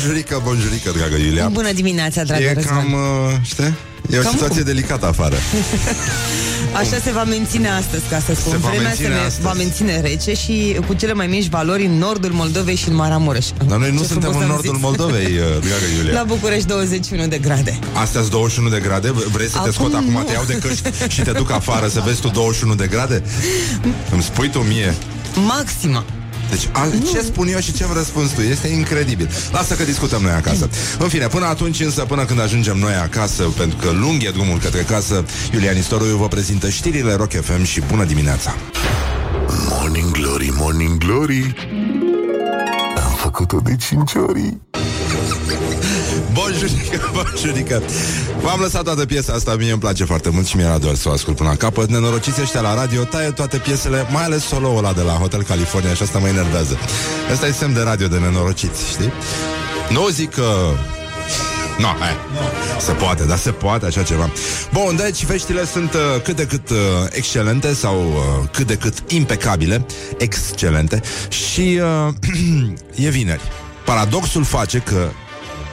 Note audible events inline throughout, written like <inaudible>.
Bonjurică, bonjurică, dragă Iulia Bună dimineața, dragă E Răzvan. cam, uh, știi? E o Cam situație cum? delicată afară <laughs> Așa se va menține astăzi, ca să spun. Se va Vremea menține se astăzi. va menține rece și cu cele mai mici valori în nordul Moldovei și în Maramureș. Dar noi nu Ce suntem frumos în am nordul zis. Moldovei, uh, dragă Iulia La București 21 de grade. Astea 21 de grade? Vrei să te Acum scot acum, nu. te iau de căști și te duc afară să vezi tu 21 de grade? Îmi spui tu mie Maxima. Deci, a, ce spun eu și ce-mi răspuns tu? Este incredibil. Lasă că discutăm noi acasă. În fine, până atunci însă, până când ajungem noi acasă, pentru că lung e drumul către casă, Iulian Istoru vă prezintă știrile Rock FM și bună dimineața! Morning Glory, Morning Glory Am făcut-o de cinci ori Bonjurică, <laughs> bonjurică V-am lăsat toată piesa asta, mie îmi place foarte mult și mi-era doar să o ascult până la capăt. Nenorociți ăștia la radio taie toate piesele, mai ales solo-ul ăla de la Hotel California și asta mă enervează. Asta e semn de radio de nenorociți, știi? Nu zic că... No, hai. Se poate, dar se poate așa ceva. Bun, deci veștile sunt uh, cât de cât uh, excelente Sau uh, cât de cât impecabile Excelente. Și uh, <clears throat> e vineri. Paradoxul face că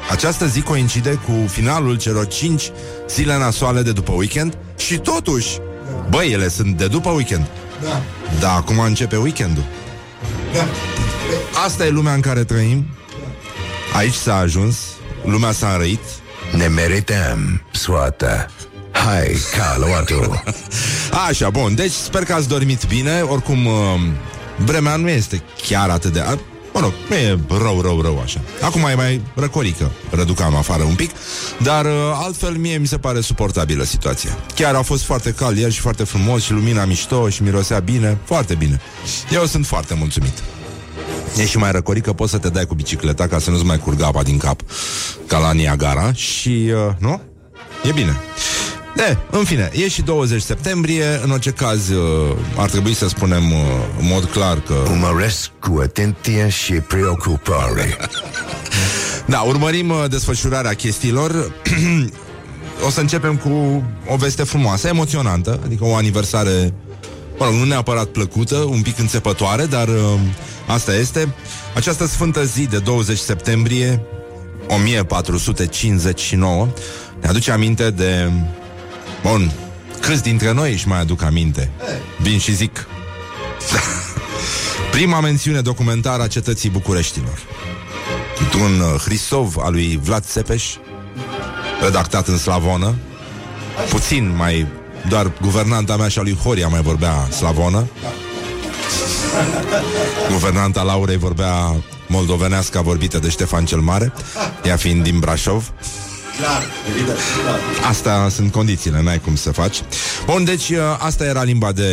această zi coincide cu finalul celor 5 zile nasoale de după weekend și totuși, băi, ele sunt de după weekend. Da. Dar acum începe weekendul. Asta e lumea în care trăim. Aici s-a ajuns, lumea s-a înrăit. Ne merităm soata Hai, caluatu <laughs> Așa, bun, deci sper că ați dormit bine. Oricum, uh, vremea nu este chiar atât de... a- Mă rog, nu e rău, rău, rău așa. Acum e mai răcorică, răducam afară un pic, dar uh, altfel mie mi se pare suportabilă situația. Chiar a fost foarte cald ieri și foarte frumos și lumina mișto și mirosea bine, foarte bine. Eu sunt foarte mulțumit. E și mai răcorică, poți să te dai cu bicicleta ca să nu-ți mai curgă apa din cap, ca la Niagara și, uh, nu? E bine. De, în fine, e și 20 septembrie, în orice caz uh, ar trebui să spunem uh, în mod clar că... Urmăresc cu atenție și preocupare <laughs> Da, urmărim uh, desfășurarea chestiilor. <clears throat> o să începem cu o veste frumoasă, emoționantă, adică o aniversare, mă rog, nu neapărat plăcută, un pic înțepătoare, dar uh, asta este. Această sfântă zi de 20 septembrie 1459 ne aduce aminte de... Bun, câți dintre noi își mai aduc aminte? Vin și zic. Prima mențiune documentară a cetății Bucureștilor. Un uh, Hrisov al lui Vlad Țepeș, redactat în slavonă. Puțin mai... Doar guvernanta mea și a lui Horia mai vorbea slavonă. Guvernanta Laurei vorbea moldovenească vorbită de Ștefan cel Mare, ea fiind din Brașov. Clar, evident, clar. Astea sunt condițiile, n-ai cum să faci. Bun, deci uh, asta era limba de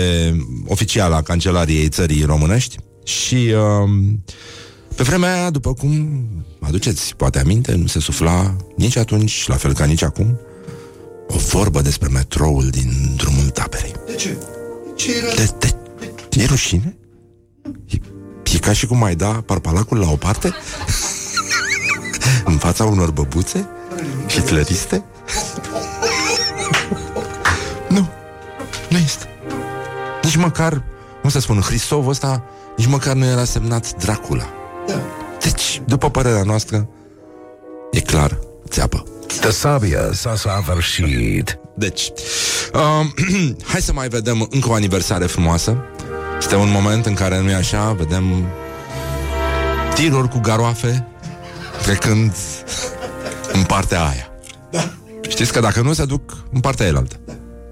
oficială a Cancelariei țării românești și uh, pe vremea aia, după cum aduceți poate aminte, nu se sufla nici atunci, la fel ca nici acum, o vorbă despre metroul din drumul taberei. De ce? Ce era? De, de, e rușine? E, e ca și cum ai da parpalacul la o parte? <laughs> în fața unor băbuțe? Hitleriste? nu, nu este. Nici măcar, cum să spun, Hristov ăsta, nici măcar nu era semnat Dracula. Da. Deci, după părerea noastră, e clar, țeapă. Tasabia s-a săvârșit Deci, um, <clears throat> hai să mai vedem încă o aniversare frumoasă. Este un moment în care, nu e așa, vedem tiruri cu garoafe trecând în partea aia. Da. Știți că dacă nu se duc în partea elaltă.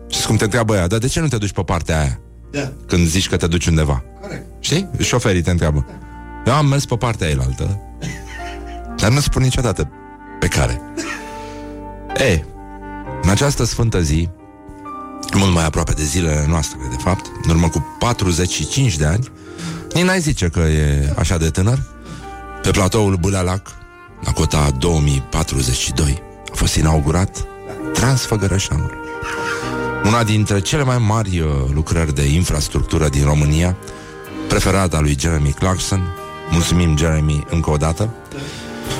Știți cum te întreabă ea, dar de ce nu te duci pe partea aia Da. când zici că te duci undeva? Corect. Știi? Șoferii te întreabă. Eu am mers pe partea elaltă, dar nu spun niciodată pe care. <laughs> E, în această sfântă zi, mult mai aproape de zilele noastre, de fapt, în urmă cu 45 de ani, nici n-ai zice că e așa de tânăr, pe platoul Bulalac, la cota 2042, a fost inaugurat Transfăgărășanul. Una dintre cele mai mari uh, lucrări de infrastructură din România, preferata lui Jeremy Clarkson. Mulțumim, Jeremy, încă o dată.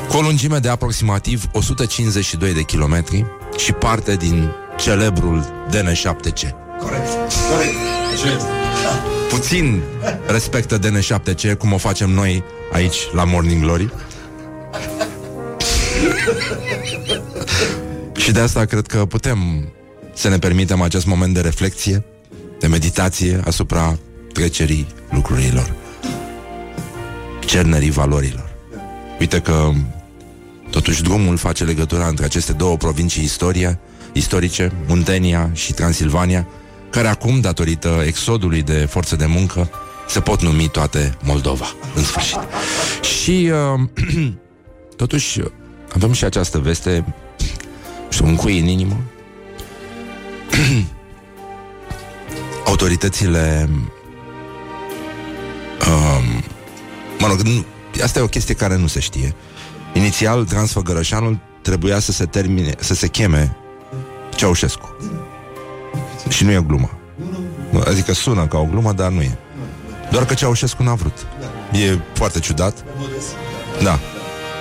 Cu o lungime de aproximativ 152 de kilometri și parte din celebrul DN7C. Corect. Corect. Ce? Puțin respectă DN7C cum o facem noi aici la Morning Glory. <laughs> și de asta cred că putem să ne permitem acest moment de reflexie, de meditație asupra trecerii lucrurilor, cernerii valorilor. Uite că totuși drumul face legătura între aceste două provincii istorie, istorice, Muntenia și Transilvania, care acum, datorită exodului de forță de muncă, se pot numi toate Moldova, în sfârșit. Și uh, <clears throat> totuși avem și această veste, știu, un cui în inimă. <clears throat> Autoritățile um, Mă rog, nu, asta e o chestie care nu se știe. Inițial, Transfăgărășanul trebuia să se termine, să se cheme Ceaușescu. Și nu e o glumă. Adică sună ca o glumă, dar nu e. Doar că Ceaușescu n-a vrut. E foarte ciudat. Da.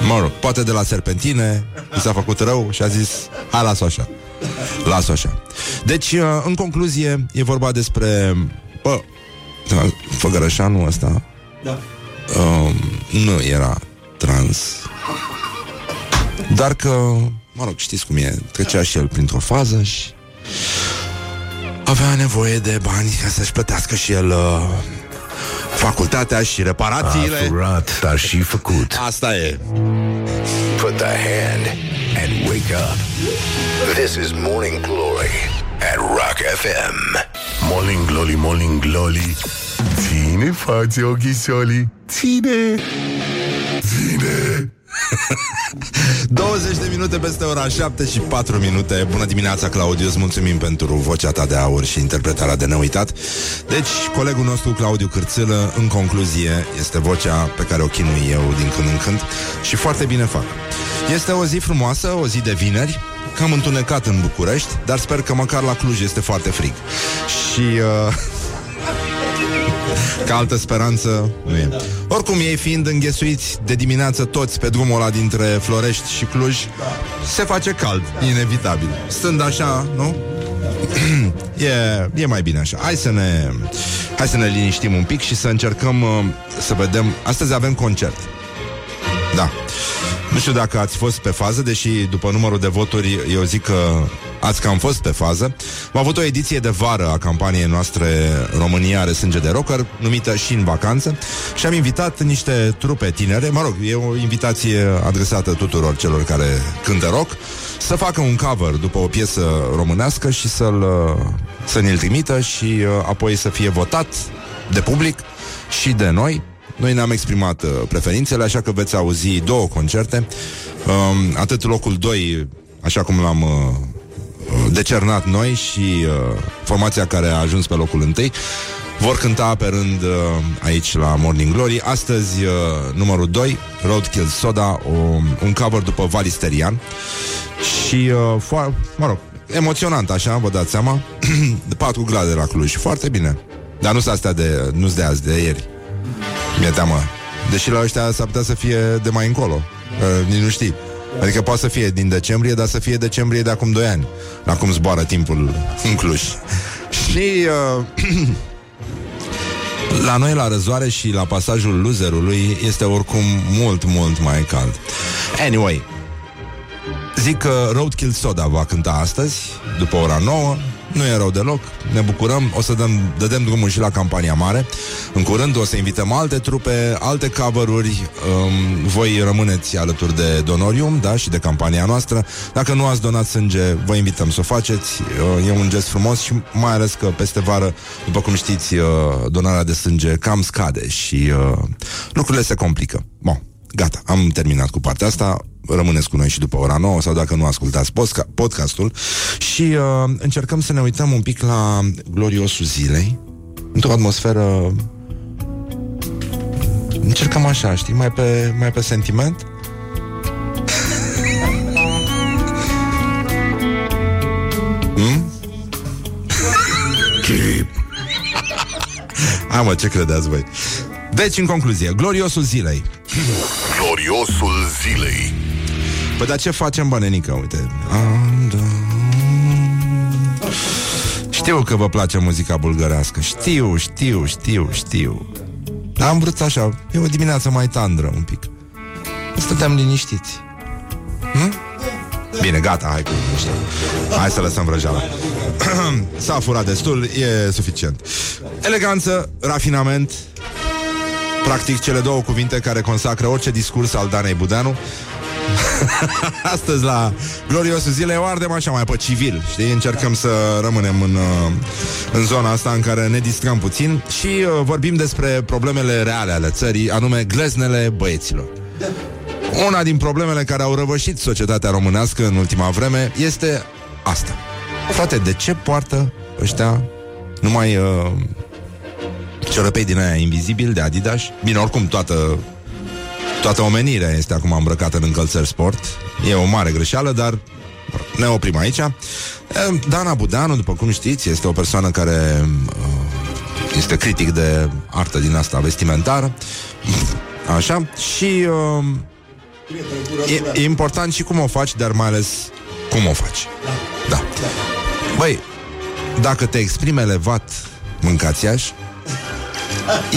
Mă rog, poate de la serpentine i s-a făcut rău și a zis hai, las-o așa. Las-o așa. Deci, uh, în concluzie, e vorba despre bă, Făgărășanul ăsta Da. um, nu era trans. Dar că, mă rog, știți cum e, trecea și el printr-o fază și avea nevoie de bani ca să-și plătească și el uh, facultatea și A reparațiile. furat, dar și făcut. Asta e. Put the hand and wake up. This is Morning Glory at Rock FM. Morning Glory, Morning Glory. Ține față ochișorii. Ține. Ține. <laughs> 20 de minute peste ora 7 și 4 minute. Bună dimineața, Claudiu, îți mulțumim pentru vocea ta de aur și interpretarea de neuitat. Deci, colegul nostru, Claudiu Cârțâlă, în concluzie, este vocea pe care o chinui eu din când în când Și foarte bine fac. Este o zi frumoasă, o zi de vineri Cam întunecat în București Dar sper că măcar la Cluj este foarte frig. Și... Uh... <laughs> Ca altă speranță nu e. Oricum, ei fiind înghesuiți de dimineață toți pe drumul ăla dintre Florești și Cluj, se face cald, inevitabil. Stând așa, nu? <clears throat> e, e mai bine așa. Hai să ne hai să ne liniștim un pic și să încercăm uh, să vedem. Astăzi avem concert. Da. Nu știu dacă ați fost pe fază, deși după numărul de voturi eu zic că ați cam fost pe fază. Am avut o ediție de vară a campaniei noastre România are sânge de rocker, numită și în vacanță, și am invitat niște trupe tinere, mă rog, e o invitație adresată tuturor celor care cântă rock, să facă un cover după o piesă românească și să-l, să ne-l trimită și uh, apoi să fie votat de public și de noi. Noi ne-am exprimat uh, preferințele, așa că veți auzi două concerte. Um, atât locul 2, așa cum l-am uh, uh, decernat noi și uh, formația care a ajuns pe locul 1 vor cânta pe rând uh, aici la Morning Glory. Astăzi, uh, numărul 2, Roadkill Soda, o, un cover după Valisterian. Și, uh, fo- mă rog, emoționant așa, vă dați seama. <clears throat> de 4 grade la Cluj, foarte bine. Dar nu sunt astea de, nu de azi, de ieri. Mi-e teamă. Deși la ăștia s-ar putea să fie de mai încolo. Uh, nici nu știi. Adică poate să fie din decembrie, dar să fie decembrie de acum 2 ani. La cum zboară timpul în Cluj. Și uh, <clears throat> la noi la răzoare și la pasajul loserului este oricum mult, mult mai cald. Anyway, Zic că Roadkill Soda va cânta astăzi, după ora 9. Nu e rău deloc, ne bucurăm, o să dăm, dădem drumul și la campania mare. În curând o să invităm alte trupe, alte cover-uri. Um, voi rămâneți alături de Donorium, da, și de campania noastră. Dacă nu ați donat sânge, vă invităm să o faceți. Uh, e un gest frumos și mai ales că peste vară, după cum știți, uh, donarea de sânge cam scade și uh, lucrurile se complică. Bun, gata, am terminat cu partea asta rămâneți cu noi și după ora 9 sau dacă nu ascultați posca- podcastul și uh, încercăm să ne uităm un pic la gloriosul zilei într-o atmosferă încercăm așa, știi, mai pe, mai pe sentiment <laughs> hmm? Chip. Hai mă, ce credeți voi? Deci, în concluzie, gloriosul zilei Gloriosul zilei. Păi dar ce facem, bănenică? Uite Știu că vă place muzica bulgărească Știu, știu, știu, știu Dar am vrut așa E o dimineață mai tandră un pic Stăteam liniștiți Hm? Bine, gata, hai cu niște. Hai să lăsăm vrăjeala. <clears throat> S-a furat destul, e suficient. Eleganță, rafinament, practic cele două cuvinte care consacră orice discurs al Danei Budeanu. <laughs> Astăzi la gloriosul zilei o ardem așa mai pe civil Știi, încercăm să rămânem în, uh, în zona asta în care ne distrăm puțin Și uh, vorbim despre problemele reale ale țării Anume gleznele băieților. Una din problemele care au răvășit societatea românească în ultima vreme Este asta. Frate, de ce poartă ăștia numai uh, ciorăpei din aia invizibil de Adidas? Bine, oricum toată Toată omenirea este acum îmbrăcată în încălțări sport. E o mare greșeală, dar ne oprim aici. Dana Budeanu, după cum știți, este o persoană care uh, este critic de artă din asta vestimentară. Așa. Și uh, e, e important și cum o faci, dar mai ales cum o faci. Da. Băi, dacă te exprimi elevat, mâncați iași,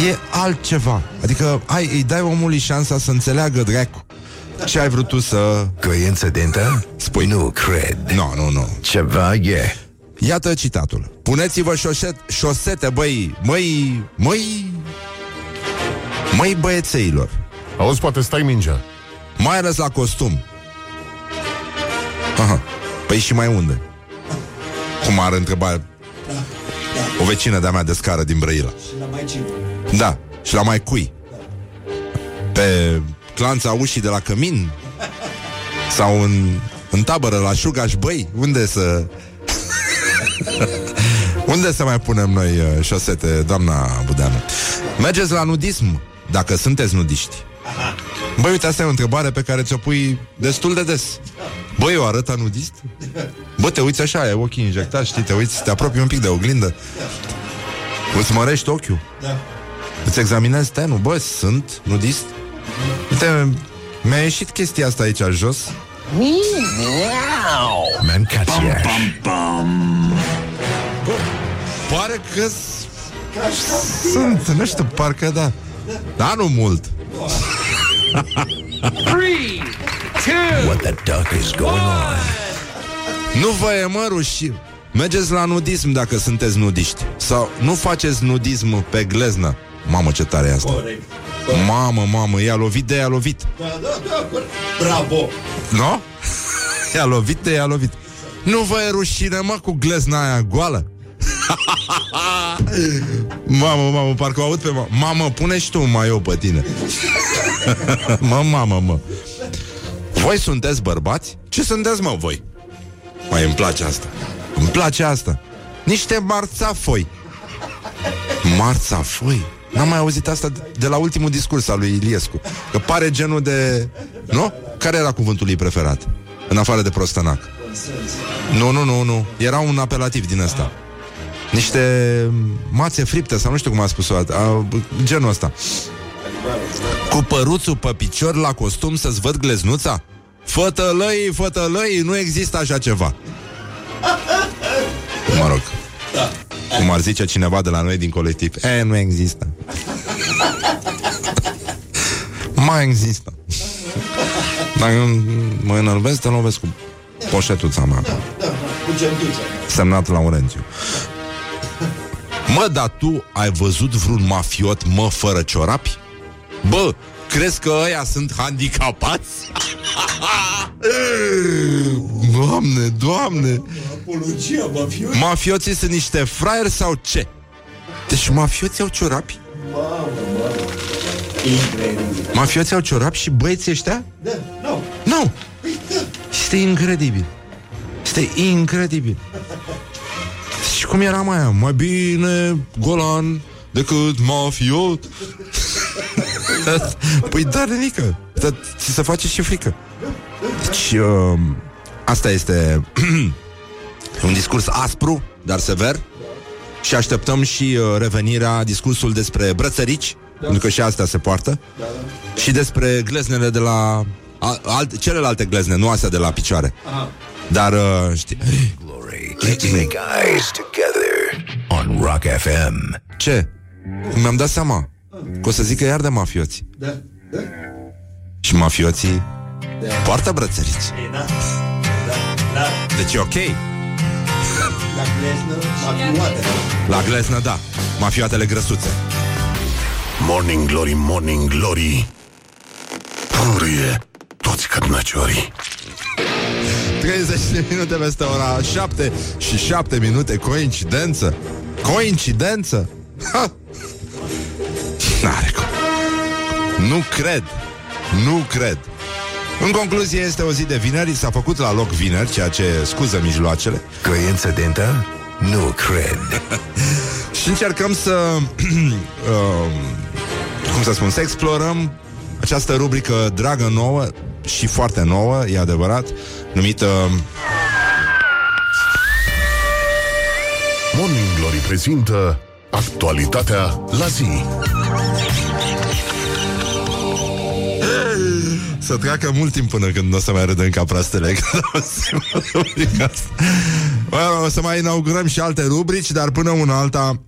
e altceva. Adică ai, îi dai omului șansa să înțeleagă dracu ce ai vrut tu să... Coincidentă? Spui. Nu cred. Nu, nu, nu. Ceva e. Iată citatul. Puneți-vă șoset, șosete, băi, măi, măi, măi băiețeilor. Auzi, poate stai mingea. Mai ales la costum. Aha. Păi și mai unde? Cum ar întreba o vecină de-a mea de scară din Brăila. Și la mai cine? Da, și la mai cui? Pe clanța ușii de la cămin? Sau în, în tabără la șugaș, băi? Unde să... <laughs> Unde să mai punem noi uh, șosete, doamna Budeanu? Mergeți la nudism, dacă sunteți nudiști. Băi, uite, asta e o întrebare pe care ți-o pui destul de des. Băi, eu arăt nudist? Bă, te uiți așa, e ochii injectați, știi, te uiți, te apropii un pic de oglindă. Îți mărești ochiul. Da. Îți examinezi tenul. Bă, sunt nudist? Uite, mi-a ieșit chestia asta aici jos. Mancația. Pare că sunt, nu știu, parcă da. Da, nu mult. What the duck is going on? Nu vă e mă rușine. Mergeți la nudism dacă sunteți nudiști. Sau nu faceți nudism pe gleznă. Mamă, ce tare e asta. Corect. Mamă, mamă, i-a lovit de i-a lovit. Da, da, da, corect. Bravo. Nu? <laughs> I-a lovit de i-a lovit. Nu vă e rușine, mă, cu glezna aia goală? <laughs> mamă, mamă, parcă o aud pe mamă. Mamă, pune și tu un maiou pe tine. <laughs> mă, mamă, mă. Voi sunteți bărbați? Ce sunteți, mă, voi? Mai îmi place asta. Îmi place asta. Niște marțafoi. Marțafoi? N-am mai auzit asta de- de la ultimul discurs al lui Iliescu. Că pare genul de... Nu? Care era cuvântul lui preferat? În afară de prostănac. Nu, nu, nu, nu. Era un apelativ din ăsta. Niște mațe fripte sau nu știu cum a spus-o a, Genul ăsta Cu păruțul pe picior la costum să-ți văd gleznuța? Fătălăi, fătălăi, nu există așa ceva Mă rog Cum ar zice cineva de la noi din colectiv E, nu există Mai există Dacă mă enervez, te lovesc cu poșetuța mea Cu gentuța. Semnat Laurențiu Mă, dar tu ai văzut vreun mafiot, mă, fără ciorapi? Bă, crezi că ăia sunt handicapați? <laughs> doamne, doamne Apologia mafiot. Mafioții sunt niște fraieri sau ce? Deci mafioții au ciorapi? Incredibil. Mafioții au ciorapi și băieții ăștia? Da, nu. Nu! Este incredibil Este incredibil Și cum era mai aia? Mai bine golan decât mafiot <laughs> Păi da, nenică Dar ți se face și frică Deci uh, Asta este <clears throat> Un discurs aspru, dar sever Și așteptăm și uh, revenirea Discursul despre brățărici Pentru că și astea se poartă Și despre gleznele de la a, alt, Celelalte glezne, nu astea de la picioare Dar uh, știi Glory. Let's make eyes together on Rock FM. Ce? Mi-am dat seama Că o să zică iar de mafioți Da, da. Și mafioții Poartă brățăriți. E, da. Da, da. Deci e ok. La gleznă, mafioatele. La gleznă, da. Mafioatele grăsuțe. Morning Glory, Morning Glory Purie toți cărnăciorii 30 de minute peste ora 7 și 7 minute. Coincidență? Coincidență? Ha! N-are cum. Nu cred. Nu cred. În concluzie, este o zi de vineri, s-a făcut la loc vineri, ceea ce scuză mijloacele. Coincidentă? Nu cred <laughs> Și încercăm să <clears throat> uh, Cum să spun Să explorăm această rubrică dragă nouă Și foarte nouă, e adevărat Numită Morning Glory prezintă Actualitatea la zi Să treacă mult timp până când nu o să mai râdem ca proastele când auzim rubrica asta. Bă, O să mai inaugurăm și alte rubrici Dar până una alta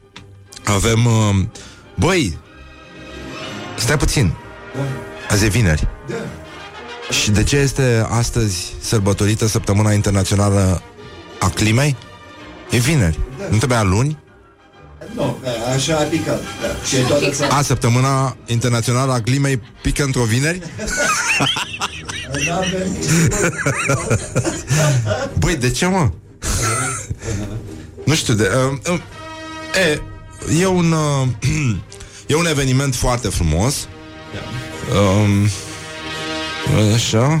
<clears throat> Avem uh, Băi Stai puțin Azi e vineri Și de ce este astăzi sărbătorită Săptămâna Internațională a Climei? E vineri Nu trebuia luni? Nu, da, așa a picat. Da. Și e toată țara. A, săptămâna internațională a climei pică într-o vineri? Da, <laughs> venit. Băi, de ce, mă? nu știu, de... Uh, uh, e, e un... Uh, <clears throat> e un eveniment foarte frumos. Um, așa. <laughs>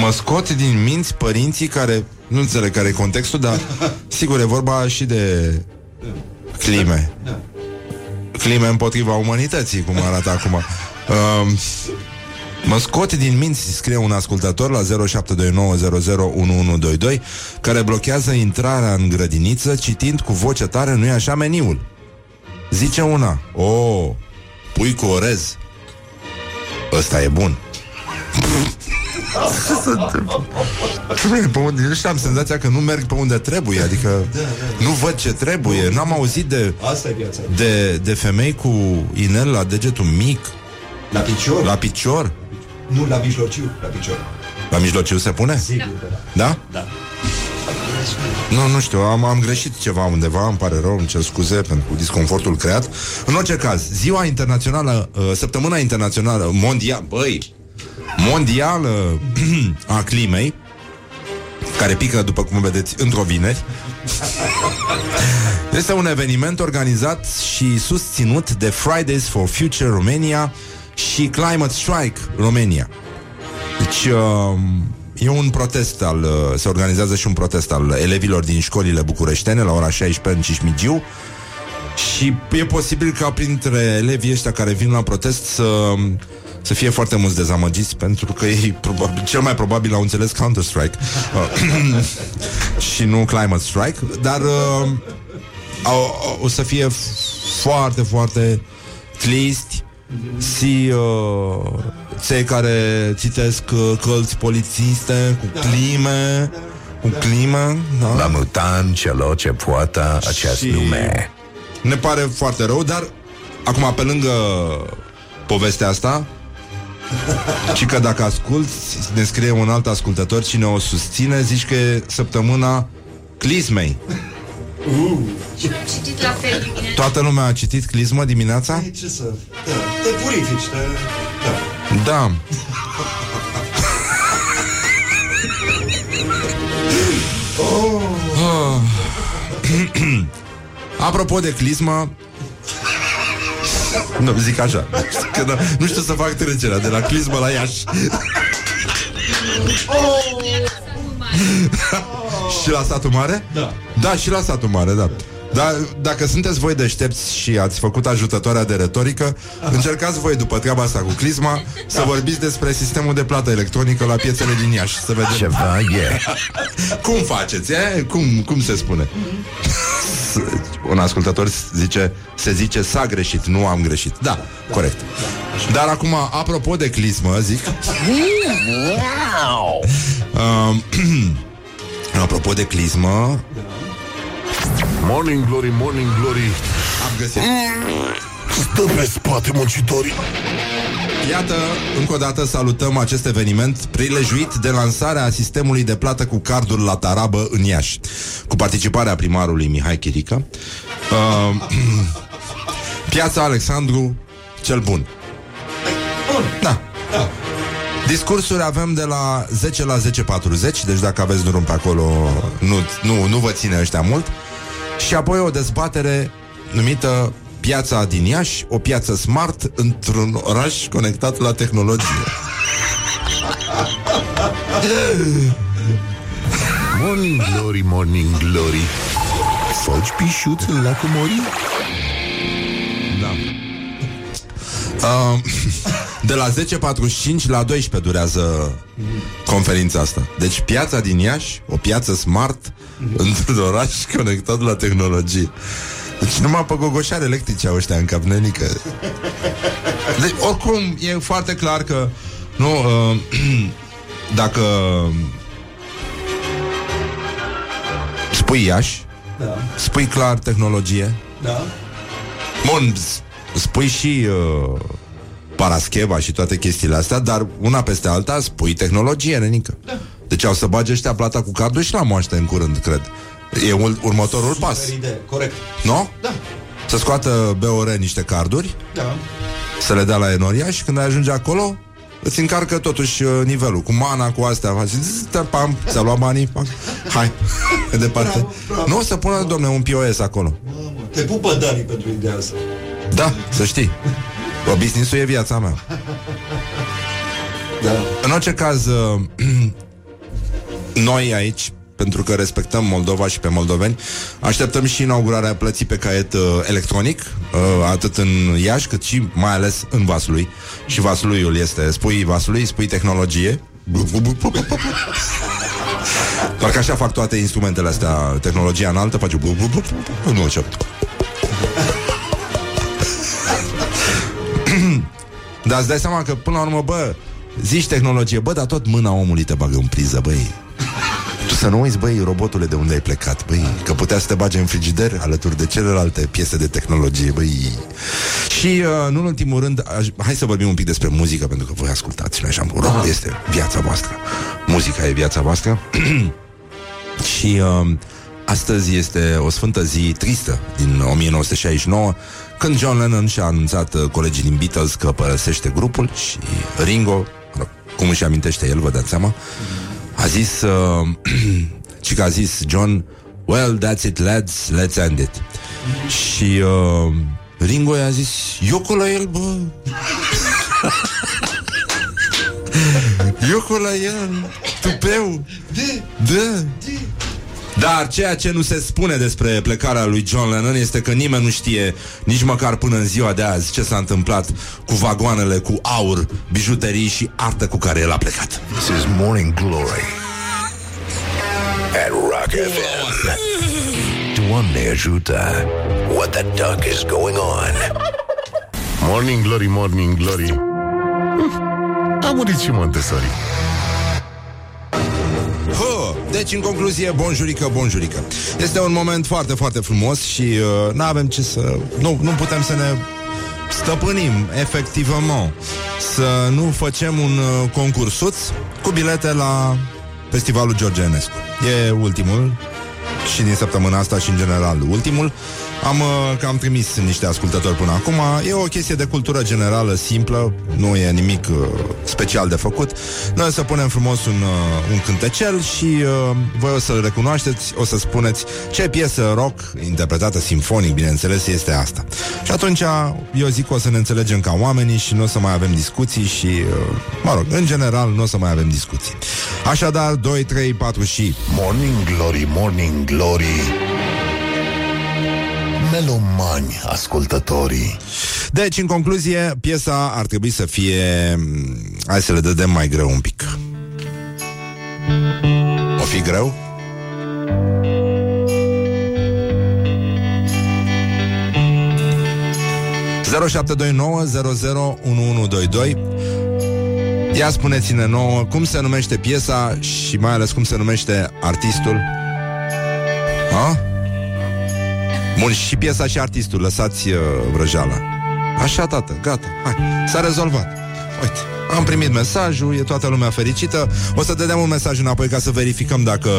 Mă scot din minți părinții care... Nu înțeleg care e contextul, dar sigur e vorba și de clime. Clime împotriva umanității, cum arată acum. Um, Mă scot din minți, scrie un ascultător la 0729001122 care blochează intrarea în grădiniță citind cu voce tare, nu-i așa, meniul. Zice una, o, oh, pui cu orez. Ăsta e bun. <laughs> Ce se întâmplă? Pe unde, eu știu, am senzația că nu merg pe unde trebuie Adică nu văd ce trebuie N-am auzit de, Asta e viața. de, de femei cu inel la degetul mic La picior? La picior Nu, la mijlociu, la picior. La mijlociu se pune? Sigur că da. Da? Da. Nu, nu știu, am, am greșit ceva undeva, îmi pare rău, îmi cer scuze pentru disconfortul creat. În orice caz, ziua internațională, uh, săptămâna internațională, mondial, băi, mondială <clears throat> a climei, care pică, după cum vedeți, într-o vineri, <laughs> este un eveniment organizat și susținut de Fridays for Future Romania și Climate Strike Romania. Deci uh, e un protest al, uh, se organizează și un protest al elevilor din școlile bucureștene la ora 16 în Cismigiu și e posibil ca printre elevii ăștia care vin la protest să, să fie foarte mulți dezamăgiți pentru că ei probabil, cel mai probabil au înțeles Counter-Strike uh, <clears throat> și nu Climate Strike, dar uh, au, au, o să fie foarte, foarte tristi și uh, cei care citesc uh, cărți polițiste cu clime, cu clime, da? La mutan celor ce poată acest Și- nume Ne pare foarte rău, dar acum pe lângă povestea asta, <laughs> și că dacă asculti, ne scrie un alt ascultător cine o susține, zici că e săptămâna clismei. Și am citit la fel dimineața. Toată lumea a citit clismă dimineața? E, ce să... Da, te purifici, te... Da. Da. <laughs> Oh. <clears throat> Apropo de clismă Nu, zic așa că nu, nu știu să fac trecerea De la clismă la Iași Și la satul mare? Da. Da, și la satul mare, da dar dacă sunteți voi deștepți și ați făcut ajutătoarea de retorică, încercați voi după treaba asta cu clisma să vorbiți despre sistemul de plată electronică la piețele din Iași. Să vedem Ceva e cum faceți, e? Cum, cum se spune? Un ascultător zice, se zice s-a greșit, nu am greșit. Da, corect. Dar acum, apropo de clismă, zic... Um, <clears throat> apropo de clismă, Morning Glory, Morning Glory am găsit. Stă pe spate muncitorii. Iată, încă o dată salutăm acest eveniment prilejuit de lansarea sistemului de plată cu carduri la tarabă în Iași, cu participarea primarului Mihai Chirică. Uh, <clears throat> Piața Alexandru cel Bun. Da. Discursuri avem de la 10 la 10.40 Deci dacă aveți drum pe acolo nu, nu, nu vă ține ăștia mult Și apoi o dezbatere numită Piața din Iași O piață smart într-un oraș conectat la tehnologie Morning glory, morning glory. Foci pișut în lacul Mori? Da uh, <laughs> De la 10.45 la 12 durează conferința asta Deci piața din Iași O piață smart Într-un oraș conectat la tehnologie deci numai pe gogoșare electrice au ăștia în cap, nenică. Deci, oricum, e foarte clar că nu, uh, <clears throat> dacă spui Iași, Da, spui clar tehnologie, da. Bun, s- spui și uh, Parascheva și toate chestiile astea, dar una peste alta spui tehnologie, nenică. Deci au să bage ăștia plata cu cardul și la moaște în curând, cred. E ul- următorul pas, Super idee, corect. nu? Da, Să scoată BOR niște carduri, da. să le dea la Enoria și când ajunge acolo, îți încarcă totuși uh, nivelul. Cu mana, cu astea, faci, zzz, tă, pam, ți-a luat banii, pam, hai, mai <laughs> departe. Bravo, bravo. Nu o să pună, domne, un POS acolo. Mamă, te pupă Dani pentru ideea asta. Da, să știi. Bă, business-ul e viața mea. Da. În orice caz, uh, <clears throat> noi aici, pentru că respectăm Moldova și pe moldoveni, așteptăm și inaugurarea plății pe caiet uh, electronic, uh, atât în Iași, cât și mai ales în Vaslui. Și Vasluiul este, spui Vaslui, spui tehnologie. Doar că așa fac toate instrumentele astea, tehnologia înaltă, face... Nu, ce... <clears throat> Dar îți dai seama că, până la urmă, bă, zici tehnologie, bă, dar tot mâna omului te bagă în priză, băi. Tu să nu uiți, băi, robotule, de unde ai plecat, băi, că putea să te bage în frigider alături de celelalte piese de tehnologie, băi. Și, uh, nu în ultimul rând, aș, hai să vorbim un pic despre muzică, pentru că voi ascultați, noi așa, rock este viața voastră. Muzica e viața voastră. <clears throat> Și uh, astăzi este o sfântă zi tristă din 1969, când John Lennon și-a anunțat uh, colegii din Beatles că părăsește grupul și Ringo, mă rog, cum își amintește el, vă dați seama, a zis, uh, <clears throat> și că a zis John, well, that's it, lads, let's end it. Și uh, Ringo i-a zis, eu cu la el, bă. eu cu la el, tupeu. Da. Dar ceea ce nu se spune despre plecarea lui John Lennon este că nimeni nu știe nici măcar până în ziua de azi ce s-a întâmplat cu vagoanele cu aur, bijuterii și artă cu care el a plecat. This is Morning Glory at Rock FM. Doamne ajută! What the duck is going on? Morning glory, morning glory. Uf, A murit și Montessori. Hă, deci, în concluzie, bonjurică, bonjurică. Este un moment foarte, foarte frumos și uh, nu avem ce să... Nu, nu putem să ne stăpânim, efectivament, să nu facem un uh, concursuț cu bilete la Festivalul George Enescu. E ultimul și din săptămâna asta și în general ultimul. Am uh, cam trimis niște ascultători până acum. E o chestie de cultură generală simplă, nu e nimic uh, special de făcut. Noi o să punem frumos un, uh, un cântecel și uh, voi o să-l recunoașteți, o să spuneți ce piesă rock, interpretată simfonic, bineînțeles, este asta. Și atunci eu zic că o să ne înțelegem ca oamenii și nu o să mai avem discuții și, uh, mă rog, în general nu o să mai avem discuții. Așadar, 2, 3, 4 și... Morning Glory, Morning Glory Melomani ascultătorii Deci, în concluzie, piesa ar trebui să fie... m, Hai să le dădem mai greu un pic. O fi greu? ...0729 Ia spuneți-ne nouă cum se numește piesa și mai ales cum se numește artistul. Ha? Bun, și piesa și artistul, lăsați uh, vrăjeala. Așa, tată, gata, hai, s-a rezolvat. Uite, am primit mesajul, e toată lumea fericită. O să te dăm un mesaj înapoi ca să verificăm dacă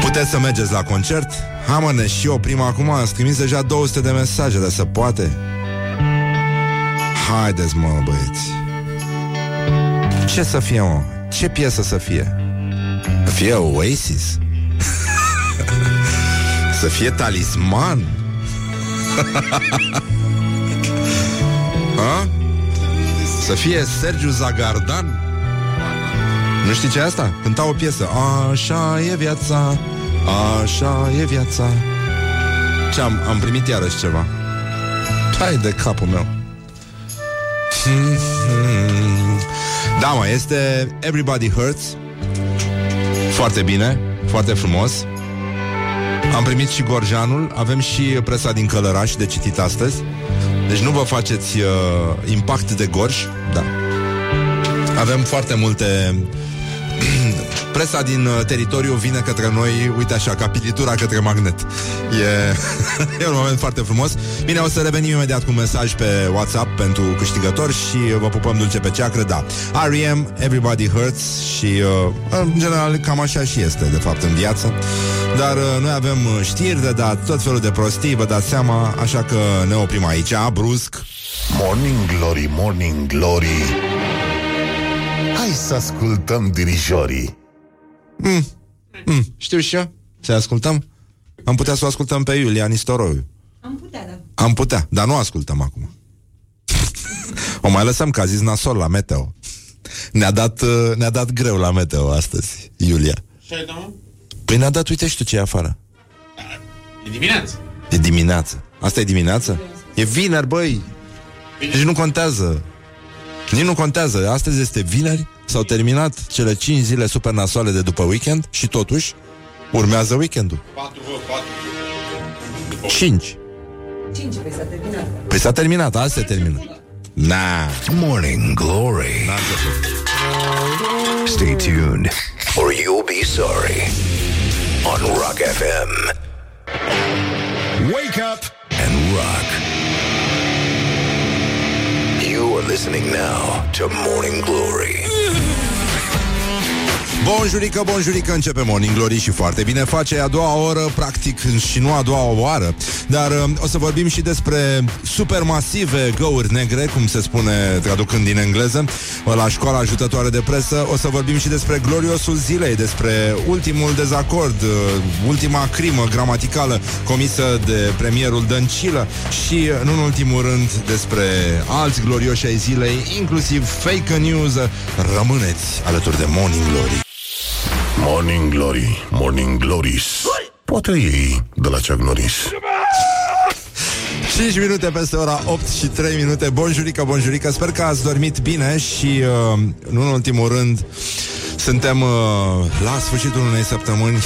puteți să mergeți la concert. Hamăne și eu prima acum am trimis deja 200 de mesaje, dar se poate. Haideți, mă, băieți. Ce să fie, mă? Ce piesă să fie? Să fie Oasis? Să fie talisman? <laughs> ha? Să fie Sergiu Zagardan? Nu știi ce e asta? Cânta o piesă Așa e viața Așa e viața Ce am, am primit iarăși ceva Hai de capul meu Da, mă, este Everybody Hurts Foarte bine Foarte frumos Am primit și Gorjanul Avem și presa din Călăraș de citit astăzi Deci nu vă faceți uh, impact de gorj Da Avem foarte multe <clears throat> Presa din uh, teritoriu vine către noi, uite așa, ca pilitura către magnet. E, <laughs> e un moment foarte frumos. Bine, o să revenim imediat cu un mesaj pe WhatsApp pentru câștigători și vă pupăm dulce pe ceacră, da. R.E.M., Everybody Hurts și, uh, în general, cam așa și este, de fapt, în viață. Dar uh, noi avem uh, știri de dat, tot felul de prostii, vă dați seama, așa că ne oprim aici, brusc. Morning Glory, Morning Glory Hai să ascultăm dirijorii Mm, știu și eu. Să ascultăm? Am putea să o ascultăm pe Iulia Nistoroiu. Am putea, da. Am putea, dar nu ascultăm acum. <laughs> o mai lăsăm, că a zis nasol la meteo. Ne-a dat, uh, ne-a dat greu la meteo astăzi, Iulia. Ce da, mă? Păi ne-a dat, uite și tu ce e afară. E dimineață. E dimineață. Asta e dimineață? E vineri, băi. Deci nu contează. Nici nu contează. Astăzi este vineri. S-au terminat cele 5 zile super nasoale de după weekend și totuși urmează weekendul. 4 vă, 4. 5. 5, păi s-a terminat. Păi s-a terminat, azi se termină. Na. Morning Glory. Stay tuned, or you'll be sorry. On Rock FM. Wake up and rock. You are listening now to Morning Glory. Bonjurică, bonjurică, începe Morning Glory și foarte bine face a doua oră, practic și nu a doua oară, dar uh, o să vorbim și despre supermasive găuri negre, cum se spune traducând din engleză, la școala ajutătoare de presă, o să vorbim și despre gloriosul zilei, despre ultimul dezacord, uh, ultima crimă gramaticală comisă de premierul Dăncilă și, uh, nu în ultimul rând, despre alți glorioși ai zilei, inclusiv fake news. Rămâneți alături de Morning Glory. Morning Glory, Morning Glories. Poate ei de la Chuck Norris. 5 minute peste ora 8 și 3 minute. Bonjurică, bonjurică. Sper că ați dormit bine și uh, Nu în ultimul rând Suntem uh, la sfârșitul unei săptămâni. <laughs>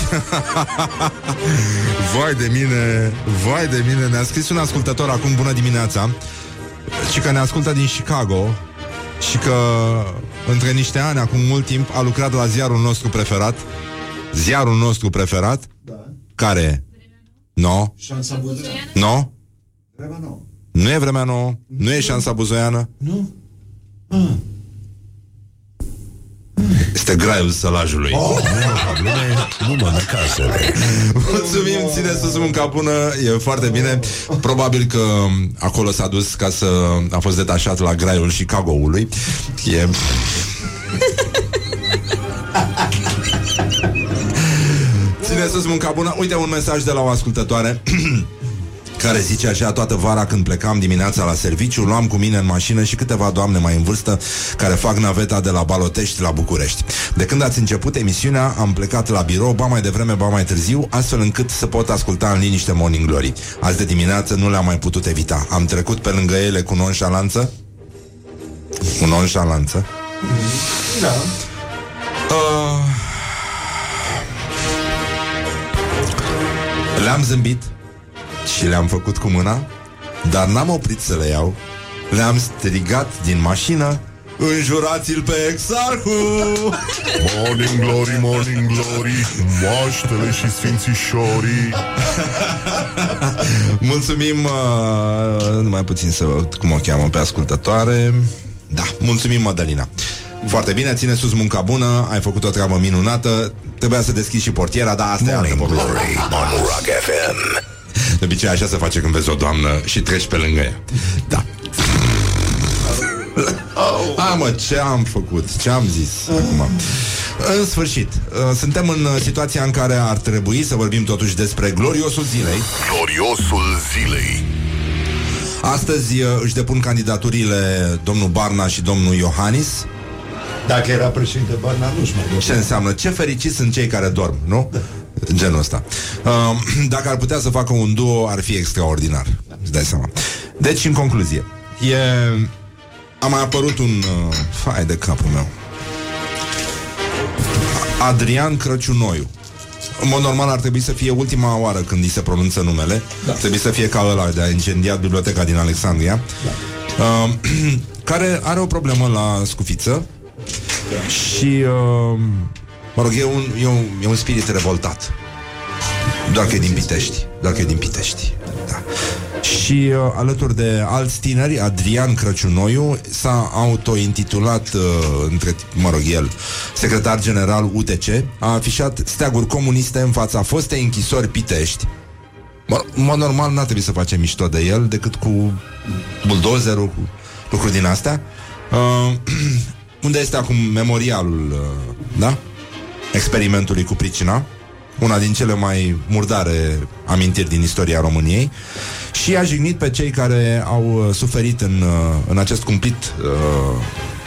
Vai de mine Vai de mine. Ne-a scris un ascultător acum Bună dimineața Și că ne ascultă din Chicago Și că între niște ani, acum mult timp A lucrat la ziarul nostru preferat Ziarul nostru preferat Da. Care e? No? Șansa bună. No? Vremea nouă. Nu e vremea nouă, nu e șansa buzoiană. Nu? Este graiul sălajului. Oh. Nu mă casele Mulțumim, ține sus munca bună, e foarte bine. Probabil că acolo s-a dus ca să a fost detașat la graiul Chicago-ului. E... Ține sus munca bună. Uite un mesaj de la o ascultătoare. <clears throat> care zice așa, toată vara când plecam dimineața la serviciu, luam cu mine în mașină și câteva doamne mai în vârstă care fac naveta de la Balotești la București. De când ați început emisiunea, am plecat la birou, ba mai devreme, ba mai târziu, astfel încât să pot asculta în liniște Morning Glory. Azi de dimineață nu le-am mai putut evita. Am trecut pe lângă ele cu nonșalanță. Cu nonșalanță. Da. Uh, le-am zâmbit și le-am făcut cu mâna, dar n-am oprit să le iau. Le-am strigat din mașină, înjurați-l pe exarhul! Morning Glory, Morning Glory Moaștele și sfințișorii. <laughs> Mulțumim uh, Numai puțin să văd cum o cheamă pe ascultătoare. Da, mulțumim Madalina. Foarte bine, ține sus munca bună Ai făcut o treabă minunată. Trebuia să deschizi și portiera, dar asta e altă Morning poveste De obicei așa se face când vezi o doamnă Și treci pe lângă ea Da <laughs> A, mă, ce am făcut? Ce am zis acum? În sfârșit, uh, suntem în uh, situația în care ar trebui să vorbim totuși despre gloriosul zilei. Gloriosul zilei. Astăzi uh, își depun candidaturile domnul Barna și domnul Iohannis. Dacă era președinte Barna, nu-și mai Ce înseamnă? Ce fericiți sunt cei care dorm, nu? Genul ăsta. Uh, <clears throat> Dacă ar putea să facă un duo, ar fi extraordinar. Îți dai seama. Deci, în concluzie, e... a mai apărut un... Uh, fai de capul meu. Adrian Crăciunoiu. În mod normal ar trebui să fie ultima oară când îi se pronunță numele. Da. Trebuie să fie ca ăla de a incendiat biblioteca din Alexandria. Da. Uh, <clears throat> care are o problemă la scufiță și, uh, mă rog, e un, e, un, e un spirit revoltat. Doar că e din Pitești. Doar că e din Pitești. Da. Și uh, alături de alți tineri, Adrian Crăciunoiu s-a autointitulat, uh, între, mă rog, el, secretar general UTC, a afișat steaguri comuniste în fața fostei închisori Pitești. Mă, în mod normal n-ar trebui să facem mișto de el decât cu buldozerul, cu lucruri din astea. Uh, <clears throat> unde este acum memorialul, uh, da? Experimentului cu pricina una din cele mai murdare amintiri din istoria României și a jignit pe cei care au uh, suferit în, uh, în acest cumplit uh,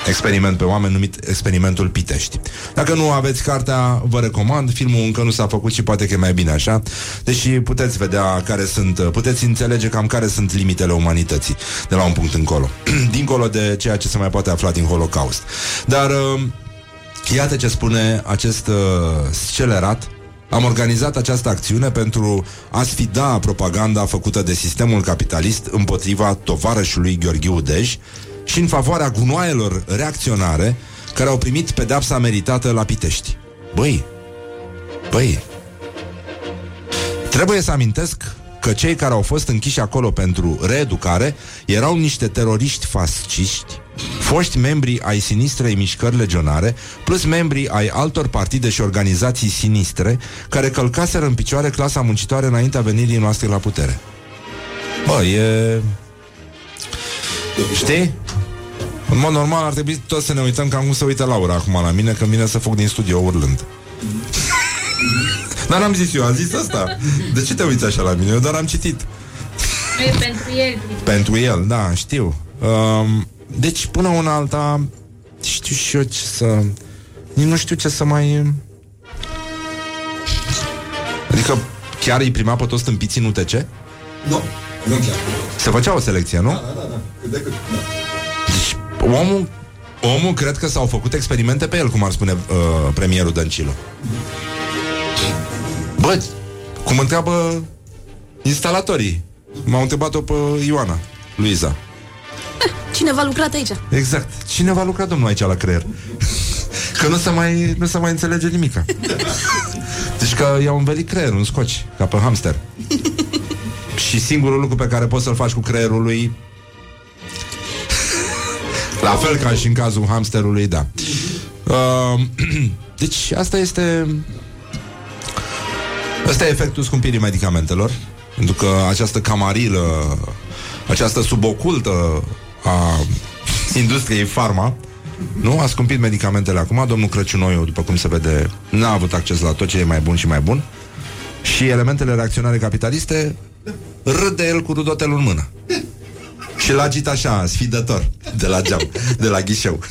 experiment pe oameni numit experimentul Pitești. Dacă nu aveți cartea, vă recomand. Filmul încă nu s-a făcut și poate că e mai bine așa. Deși puteți vedea care sunt, uh, puteți înțelege cam care sunt limitele umanității de la un punct încolo. <clears throat> Dincolo de ceea ce se mai poate afla din Holocaust. Dar uh, iată ce spune acest uh, scelerat am organizat această acțiune pentru a sfida propaganda făcută de sistemul capitalist împotriva tovarășului Gheorghiu Dej și în favoarea gunoaielor reacționare care au primit pedepsa meritată la Pitești. Băi, băi, trebuie să amintesc că cei care au fost închiși acolo pentru reeducare erau niște teroriști fasciști, foști membri ai sinistrei mișcări legionare, plus membri ai altor partide și organizații sinistre, care călcaseră în picioare clasa muncitoare înaintea venirii noastre la putere. Bă, e... Știi? În mod normal ar trebui toți să ne uităm cam cum se uită Laura acum la mine când vine să fug din studio urlând. Dar n-am zis eu, am zis asta. De ce te uiți așa la mine? Eu doar am citit. E pentru el. Pentru el, da, știu. Um, deci, până una alta, știu și eu ce să... Nici nu știu ce să mai... Adică chiar îi prima pe toți stâmpiții în UTC? Nu, nu chiar. Se făcea o selecție, nu? Da, da, da. Cât de cât. Da. Deci, omul, omul cred că s-au făcut experimente pe el, cum ar spune uh, premierul Dăncilă. Bă, cum întreabă instalatorii. M-au întrebat-o pe Ioana, Luiza. <laughs> Cineva a lucrat aici. Exact. Cine va lucra domnul aici la creier? <laughs> Că nu se mai, nu se mai înțelege nimica. <laughs> Deci că i-au învelit creierul în scoci, ca pe hamster. Și singurul lucru pe care poți să-l faci cu creierul lui La fel ca și în cazul hamsterului, da uh, <clears throat> Deci asta este Ăsta e efectul scumpirii medicamentelor Pentru că această camarilă Această subocultă A industriei farma nu? A scumpit medicamentele acum. Domnul Crăciunoiu, după cum se vede N-a avut acces la tot ce e mai bun și mai bun. Și elementele reacționare capitaliste Râd de el cu rudotelul în mână. Și l agit așa, sfidător De la geam, de la ghișeu <laughs>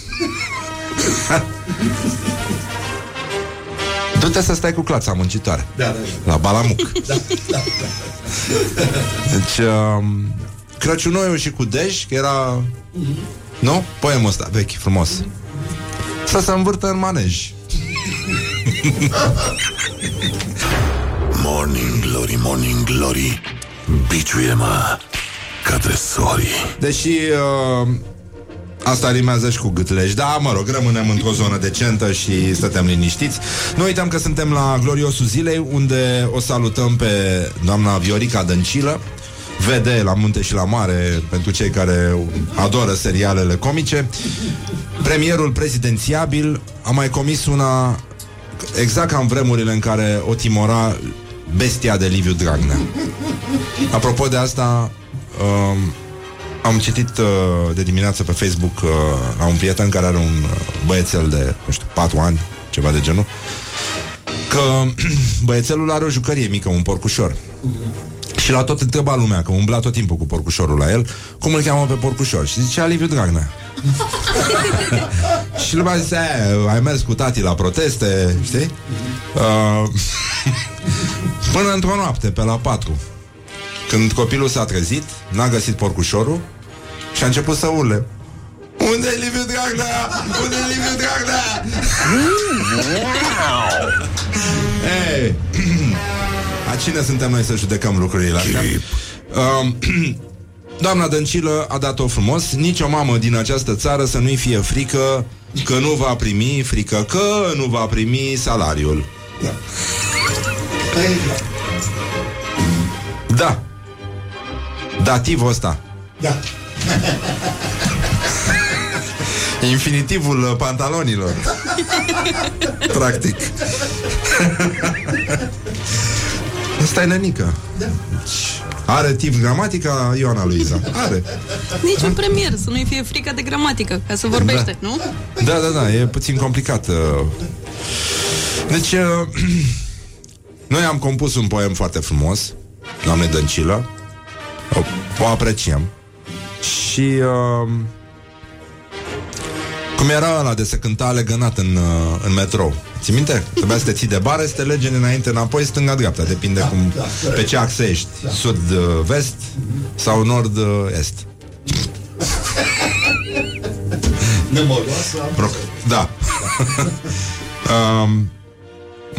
Du-te să stai cu clața muncitoare. Da, da, da. La Balamuc. <laughs> Da, da, da. Deci um, Crăciunoiul și cu Dej că Era Nu? Poemul ăsta vechi, frumos. Să se învârtă în manej. Morning Glory, Morning Glory. Biciuie-mă ca tresorii Deși uh, Asta rimează și cu gâtleș Da, mă rog, rămânem într-o zonă decentă Și stătem liniștiți Nu uităm că suntem la gloriosul zilei Unde o salutăm pe doamna Viorica Dăncilă VD la munte și la mare pentru cei care adoră serialele comice. Premierul prezidențiabil a mai comis una exact ca în vremurile în care o timora bestia de Liviu Dragnea. Apropo de asta, um, am citit uh, de dimineață pe Facebook uh, la un prieten care are un uh, băiețel de, nu știu, 4 ani, ceva de genul, că <clears throat> băiețelul are o jucărie mică, un porcușor. Și la tot întreba lumea, că umbla tot timpul cu porcușorul la el, cum îl cheamă pe porcușor. Și zicea Liviu Dragnea. <laughs> și lumea zicea, "E, ai mers cu tati la proteste, știi? Uh, <laughs> până într-o noapte, pe la patru, când copilul s-a trezit, n-a găsit porcușorul și a început să urle. Unde e Liviu Dragnea? Unde e Liviu Dragnea? Ei, <clears throat> a cine suntem noi să judecăm lucrurile astea? Um, <clears throat> Doamna Dăncilă a dat-o frumos Nici o mamă din această țară să nu-i fie frică Că nu va primi Frică că nu va primi salariul Da Dativul ăsta Da. <laughs> Infinitivul uh, pantalonilor <laughs> Practic <laughs> Asta e nănică Deci, Are tip gramatica Ioana Luiza Are Nici un premier, să nu-i fie frică de gramatică, ca să vorbește, nu? Da, da, da, e puțin complicat. uh. Deci, uh, <clears throat> noi am compus un poem foarte frumos, doamne Dăncilă, o, o apreciem. Și uh, cum era ăla de se cânta legănat în, uh, în metrou. Ți minte? Trebuia să te ții de bare, să te legi înainte, înapoi, stânga-dreapta. Depinde Da, cum, da, pe ce axe ești. Sud-vest sau nord-est. Nemoroasă. Roc. Da. <laughs> um,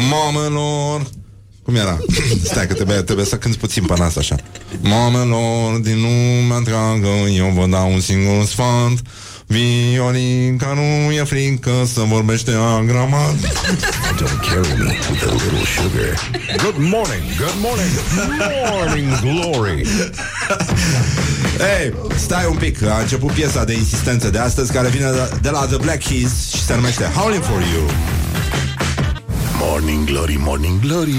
mamelor... Cum era? <laughs> Stai că trebuie, trebuie să cânti puțin pe nas așa. Mamelor din lumea întreagă, eu vă dau un singur sfat. Violinca nu e frică să vorbește agramat. Don't carry me with a little sugar. Good morning, good morning, morning glory. Ei, stai un pic, a început piesa de insistență de astăzi care vine de, de la The Black Keys și se numește Howling For You. Morning glory, morning glory.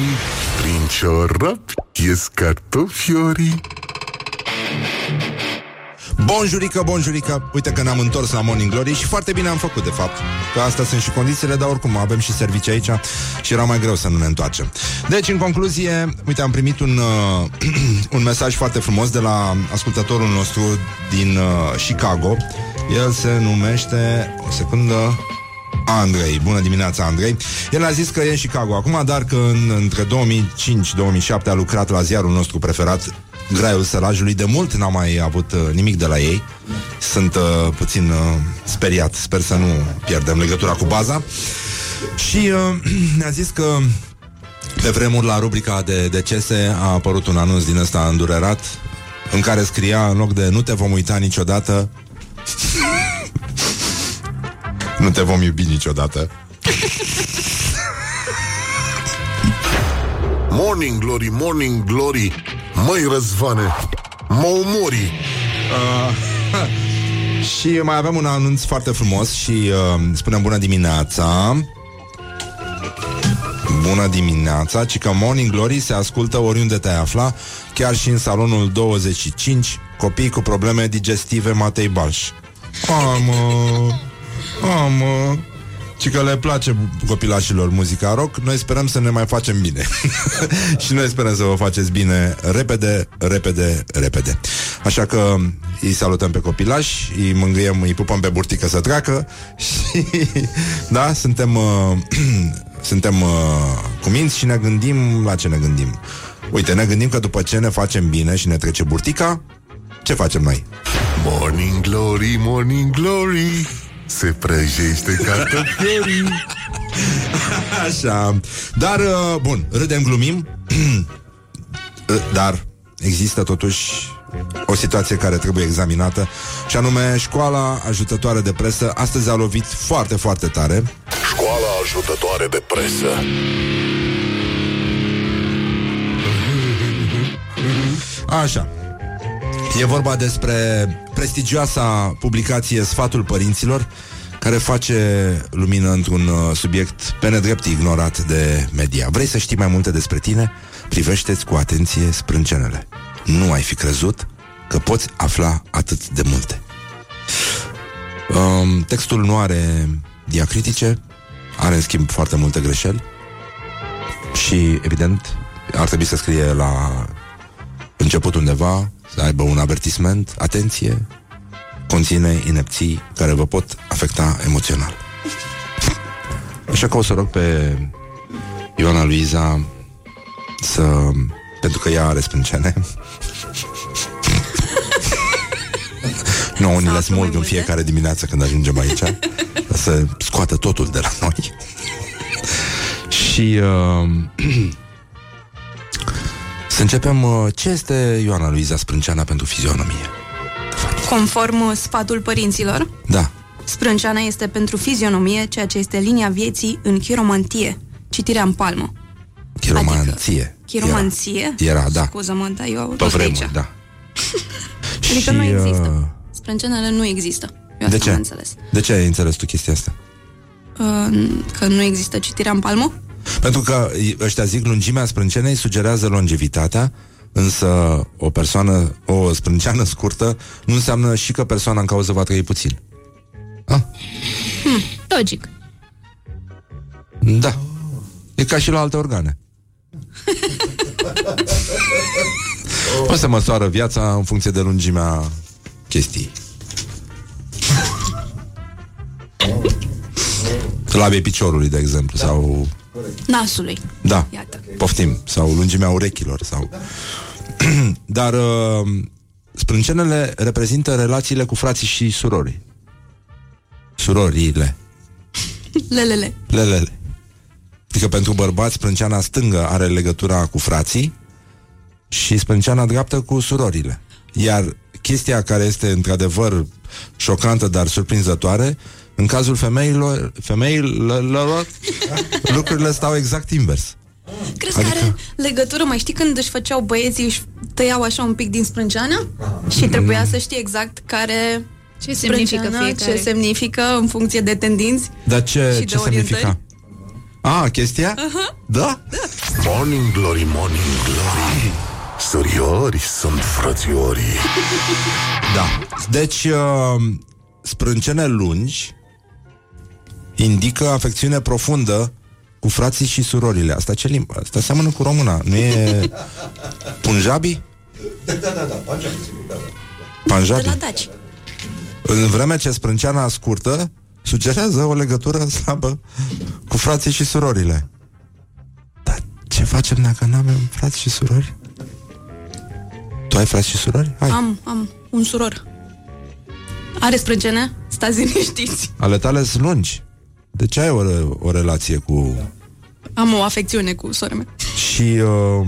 Prin ciorapi ies cartofiorii. Bonjurică, bonjurică Uite că ne-am întors la Morning Glory Și foarte bine am făcut, de fapt Că astea sunt și condițiile, dar oricum avem și servicii aici Și era mai greu să nu ne întoarcem Deci, în concluzie, uite, am primit un, uh, <clears throat> un mesaj foarte frumos De la ascultătorul nostru din uh, Chicago El se numește O secundă Andrei, bună dimineața Andrei. El a zis că e în Chicago acum Dar că în, între 2005-2007 a lucrat la ziarul nostru preferat Graiul Sărajului De mult n-am mai avut uh, nimic de la ei. Sunt uh, puțin uh, speriat. Sper să nu pierdem legătura cu baza. Și uh, <clears throat> ne-a zis că pe vremuri la rubrica de decese a apărut un anunț din ăsta îndurerat în care scria în loc de nu te vom uita niciodată nu te vom iubi niciodată Morning glory, morning glory. Măi, Răzvane, mă umori. <laughs> Și mai avem un anunț foarte frumos și uh, spunem bună dimineața. Bună dimineața, ci că Morning Glory se ascultă oriunde te afla, chiar și în salonul 25, copii cu probleme digestive Matei Balș. Amă, amă, ci că le place copilașilor muzica rock, noi sperăm să ne mai facem bine. <laughs> și noi sperăm să vă faceți bine repede, repede, repede. Așa că îi salutăm pe copilași, îi mângâiem, îi pupăm pe burtică să treacă <laughs> și da, suntem uh, <clears throat> suntem uh, cu minți și ne gândim la ce ne gândim. Uite, ne gândim că după ce ne facem bine și ne trece burtica, ce facem noi? Morning glory, morning glory. Se prăjește cartofiorii. Așa. Dar, uh, bun, râdem, glumim, <clears throat> Uh, dar există totuși o situație care trebuie examinată și anume școala ajutătoare de presă astăzi a lovit foarte, foarte tare. Școala ajutătoare de presă. Așa. E vorba despre prestigioasa publicație Sfatul Părinților, care face lumină într-un uh, subiect pe nedrept ignorat de media. Vrei să știi mai multe despre tine? Privește-ți cu atenție sprâncenele. Nu ai fi crezut că poți afla atât de multe. Um, textul nu are diacritice, are în schimb foarte multe greșeli și, evident, ar trebui să scrie la început undeva, să aibă un avertisment, atenție, conține inepții care vă pot afecta emoțional. Așa că o să rog pe Ioana Luiza să... pentru că ea are sprâncene. <laughs> Nu, unii le smulg în fiecare dimineață când ajungem aici Să scoată totul de la noi <clears throat> Și uh, <clears throat> Să începem uh, Ce este Ioana Luiza Sprânceana pentru fizionomie? Conform uh, sfatul părinților, Da, sprânceana este pentru fizionomie, ceea ce este linia vieții în chiromantie, citirea în palmă. chiromanție Chiromanție? Era, era da Scuză-mă, dar eu Pe tot vremuri, aici. da <laughs> Adică nu există. uh, Sprâncenele nu există. Eu De asta ce? am înțeles. De ce ai înțeles tu chestia asta? Uh, că nu există citirea în palmă? Pentru că ăștia zic lungimea sprâncenei sugerează longevitatea, însă o persoană, o sprânceană scurtă nu înseamnă și că persoana în cauză va trăi puțin. Logic. Da. E ca și la alte organe. <laughs> O să măsoară viața în funcție de lungimea chestii. <laughs> Labei piciorului, de exemplu, sau... Nasului. Da, Iată. poftim. Sau lungimea urechilor, sau... <clears throat> Dar uh, sprâncenele reprezintă relațiile cu frații și surorii. Surorile. Lelele. Lelele. Adică pentru bărbați, sprânceana stângă are legătura cu frații și sprânceana dreaptă cu surorile. Iar chestia care este într-adevăr șocantă, dar surprinzătoare, în cazul femeilor, femeilor lucrurile stau exact invers. Crezi adică... că are legătură? Mai știi când își făceau băieții, își tăiau așa un pic din sprânceană? Și trebuia să știi exact care Ce semnifică sprânceana, fiecare? ce semnifică în funcție de tendinți. Dar ce, Și de ce semnifica? A, chestia? Uh-huh. Da? Morning Glory, Morning Glory Suriori sunt frățiorii <laughs> Da. Deci, uh, sprâncene lungi indică afecțiune profundă cu frații și surorile. Asta ce limbă? Asta seamănă cu româna. Nu e <laughs> punjabi? Da, da, da, da, Punjabi, sigur, da, da. De Punjabi? la Daci. În vreme ce sprânceana scurtă sugerează o legătură slabă cu frații și surorile. Dar ce facem dacă nu avem frați și surori? Tu ai frați și surori? Hai. Am, am un suror. Are sprâncene? Stați liniștiți. Ale tale sunt lungi. De ce ai o, re- o relație cu... Am o afecțiune cu sora mea. Și uh,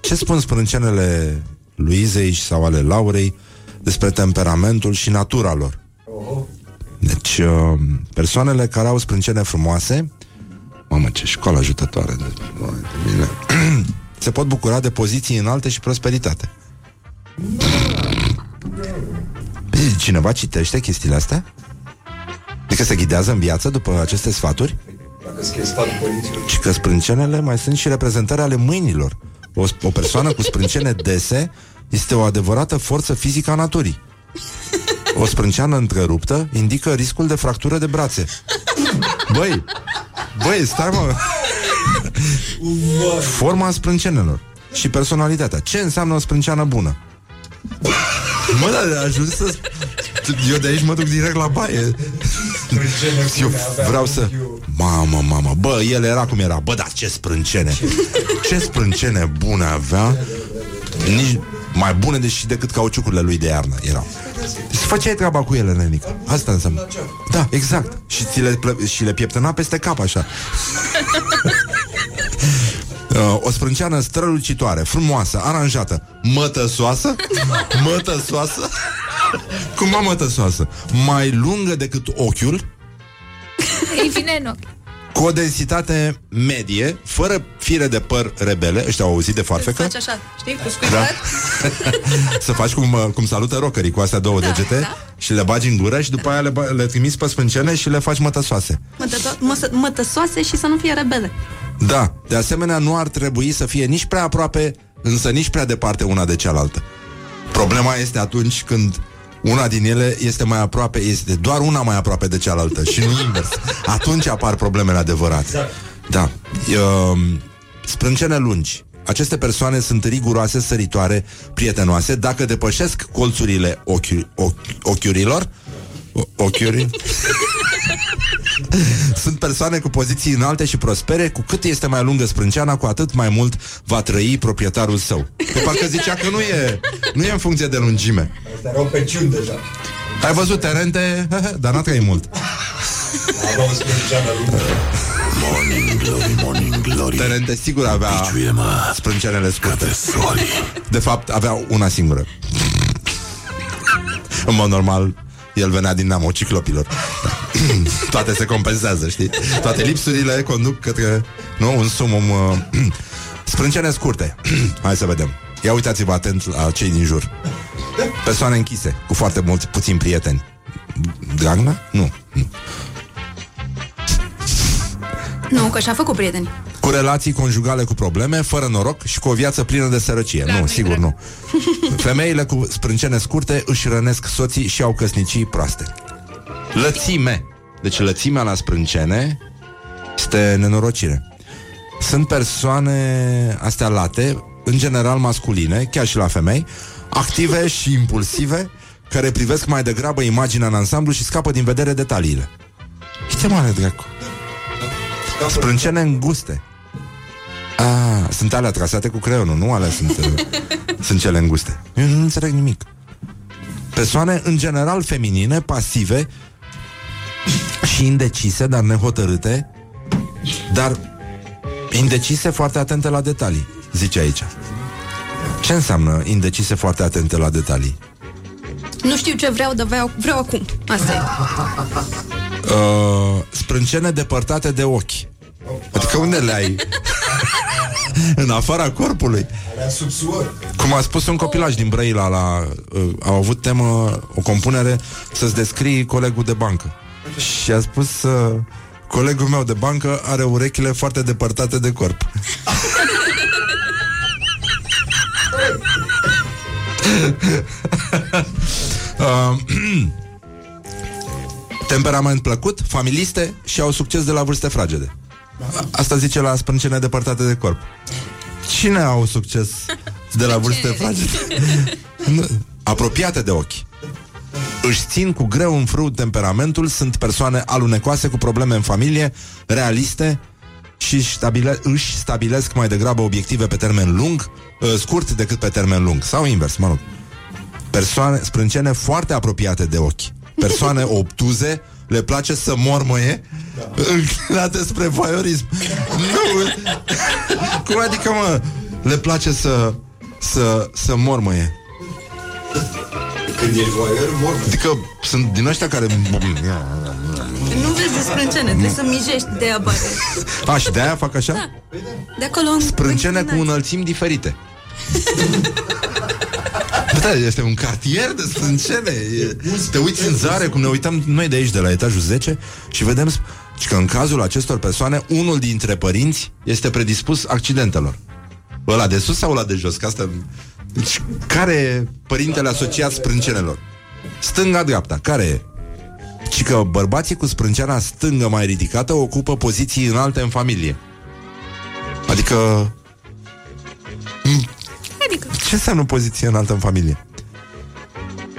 ce spun sprâncenele Luizei sau ale Laurei despre temperamentul și natura lor? Deci, uh, persoanele care au sprâncene frumoase Mamă, ce școală ajutătoare de, Doamne, de mine. Se pot bucura de poziții înalte și prosperitate Bine, <clears throat> Cineva citește chestiile astea? Adică se ghidează în viață după aceste sfaturi? Dacă scrie sfatul părinților. Și că sprâncenele mai sunt și reprezentări ale mâinilor. O, o persoană cu sprâncene dese este o adevărată forță fizică a naturii. O sprânceană întreruptă indică riscul de fractură de brațe. Băi, băi, stai mă. Forma sprâncenelor și personalitatea. Ce înseamnă o sprânceană bună? Mă, dar ajuns să... Eu de aici mă duc direct la baie. Eu vreau să... Mamă, mamă, bă, el era cum era. Bă, dar ce sprâncene. Ce sprâncene. Bune avea. Nici mai bune deși decât cauciucurile lui de iarnă erau. Deci făceai treaba cu ele, nenică Asta înseamnă. Da, exact. Și, ți le, plă- și le pieptăna peste cap așa. Uh, o sprânceană strălucitoare, frumoasă, aranjată, mătăsoasă, mătăsoasă, <laughs> cum mă mătăsoasă, mai lungă decât ochiul, Îi vine în ochi. cu o densitate medie, fără fire de păr rebele, ăștia au auzit de farfecă, Faci așa, știi, cu scuipat. <laughs> să faci cum, uh, cum salută rockerii cu astea două Da, degete da. și le bagi în gură și după aia le, ba- le trimiți pe sprâncene și le faci mătăsoase. Mătăto- măsă- Mătăsoase și să nu fie rebele. Da, de asemenea nu ar trebui să fie nici prea aproape, însă nici prea departe una de cealaltă. Problema este atunci când una din ele este mai aproape, este doar una mai aproape de cealaltă și nu invers. Atunci apar problemele adevărate. Da. Um, sprâncene lungi. Aceste persoane sunt riguroase, săritoare, prietenoase. Dacă depășesc colțurile ochi, ochi, ochiurilor, o- ochiuri, <laughs> sunt persoane cu poziții înalte și prospere, cu cât este mai lungă sprânceana, cu atât mai mult va trăi proprietarul său. Că parcă zicea că nu e, nu e în funcție de lungime. Astea erau pensiuni deja. Ai văzut terente, <laughs> dar n-a trăit mult. Aveau sprânceană lungă. Morning Glory, Morning Glory Terente sigur avea Biciuie-mă sprâncenele scurte. Pe soli De fapt, avea una singură. În mod normal, el venea din neamul ciclopilor. <coughs> Toate se compensează, știi? Toate lipsurile conduc către, nu, un sumum... Uh, <coughs> sprâncene scurte. <coughs> Hai să vedem. Ia uitați-vă atent la cei din jur. Persoane închise, cu foarte mulți, puțini prieteni. Dragnea? Nu. nu. Nu, că și-a făcut prieteni. Cu relații conjugale cu probleme, fără noroc și cu o viață plină de sărăcie. nu, sigur nu. <laughs> Femeile cu sprâncene scurte își rănesc soții și au căsnicii proaste. Lățime. Deci lățimea la sprâncene este nenorocire. Sunt persoane astea late, în general masculine, chiar și la femei, active și impulsive, care privesc mai degrabă imaginea în ansamblu și scapă din vedere detaliile. Ce mare dracu. Sprâncene înguste. Ah, sunt alea trasate cu creionul, nu alea sunt, uh, <laughs> sunt cele înguste. Eu nu înțeleg nimic. Persoane, în general, feminine, pasive și indecise, dar nehotărâte, dar indecise foarte atente la detalii, zice aici. Ce înseamnă indecise foarte atente la detalii? Nu știu ce vreau, dar vreau, vreau acum. Asta e. Uh, sprâncene depărtate de ochi. Adică unde le ai? <laughs> în afara corpului. Alea subsuor. Cum a spus un copilaj din Brăila la, uh, Au avut temă, o compunere Să-ți descrii colegul de bancă Și a spus uh, Colegul meu de bancă are urechile foarte depărtate de corp <laughs> uh, Temperament plăcut, familiste și au succes de la vârste fragede. A- Asta zice la sprâncene depărtate de corp. Cine au succes de la vârste fragede? <laughs> Nu, Apropiate de ochi. Își țin cu greu în frâu temperamentul, sunt persoane alunecoase cu probleme în familie, realiste și își, stabile, își stabilesc mai degrabă obiective pe termen lung, uh, scurt decât pe termen lung. Sau invers, mă rog. Persoane, sprâncene foarte apropiate de ochi. Persoane <laughs> obtuze, le place să mormăie înclinate spre voyeurism. Nu! Cum adică, mă? Le place să, să, să mormăie. Când ești voier, mor. Adică sunt din ăștia care... Nu vezi de sprâncene, trebuie să mijești de ea bate. A, și de-aia fac așa? Da. De acolo în Sprâncene cu înclinați. înălțimi diferite. Da, este un cartier de sprâncene. E, te uiți în zare, cum ne uităm noi de aici, de la etajul 10, și vedem sp- că în cazul acestor persoane, unul dintre părinți este predispus accidentelor. Ăla de sus sau ăla de jos? Că asta... Deci, care e părintele asociat sprâncenelor? Stânga-dreapta, care e? Și că bărbații cu sprânceana stângă mai ridicată ocupă poziții înalte în familie. Adică... Adică, Ce înseamnă poziție înaltă în familie?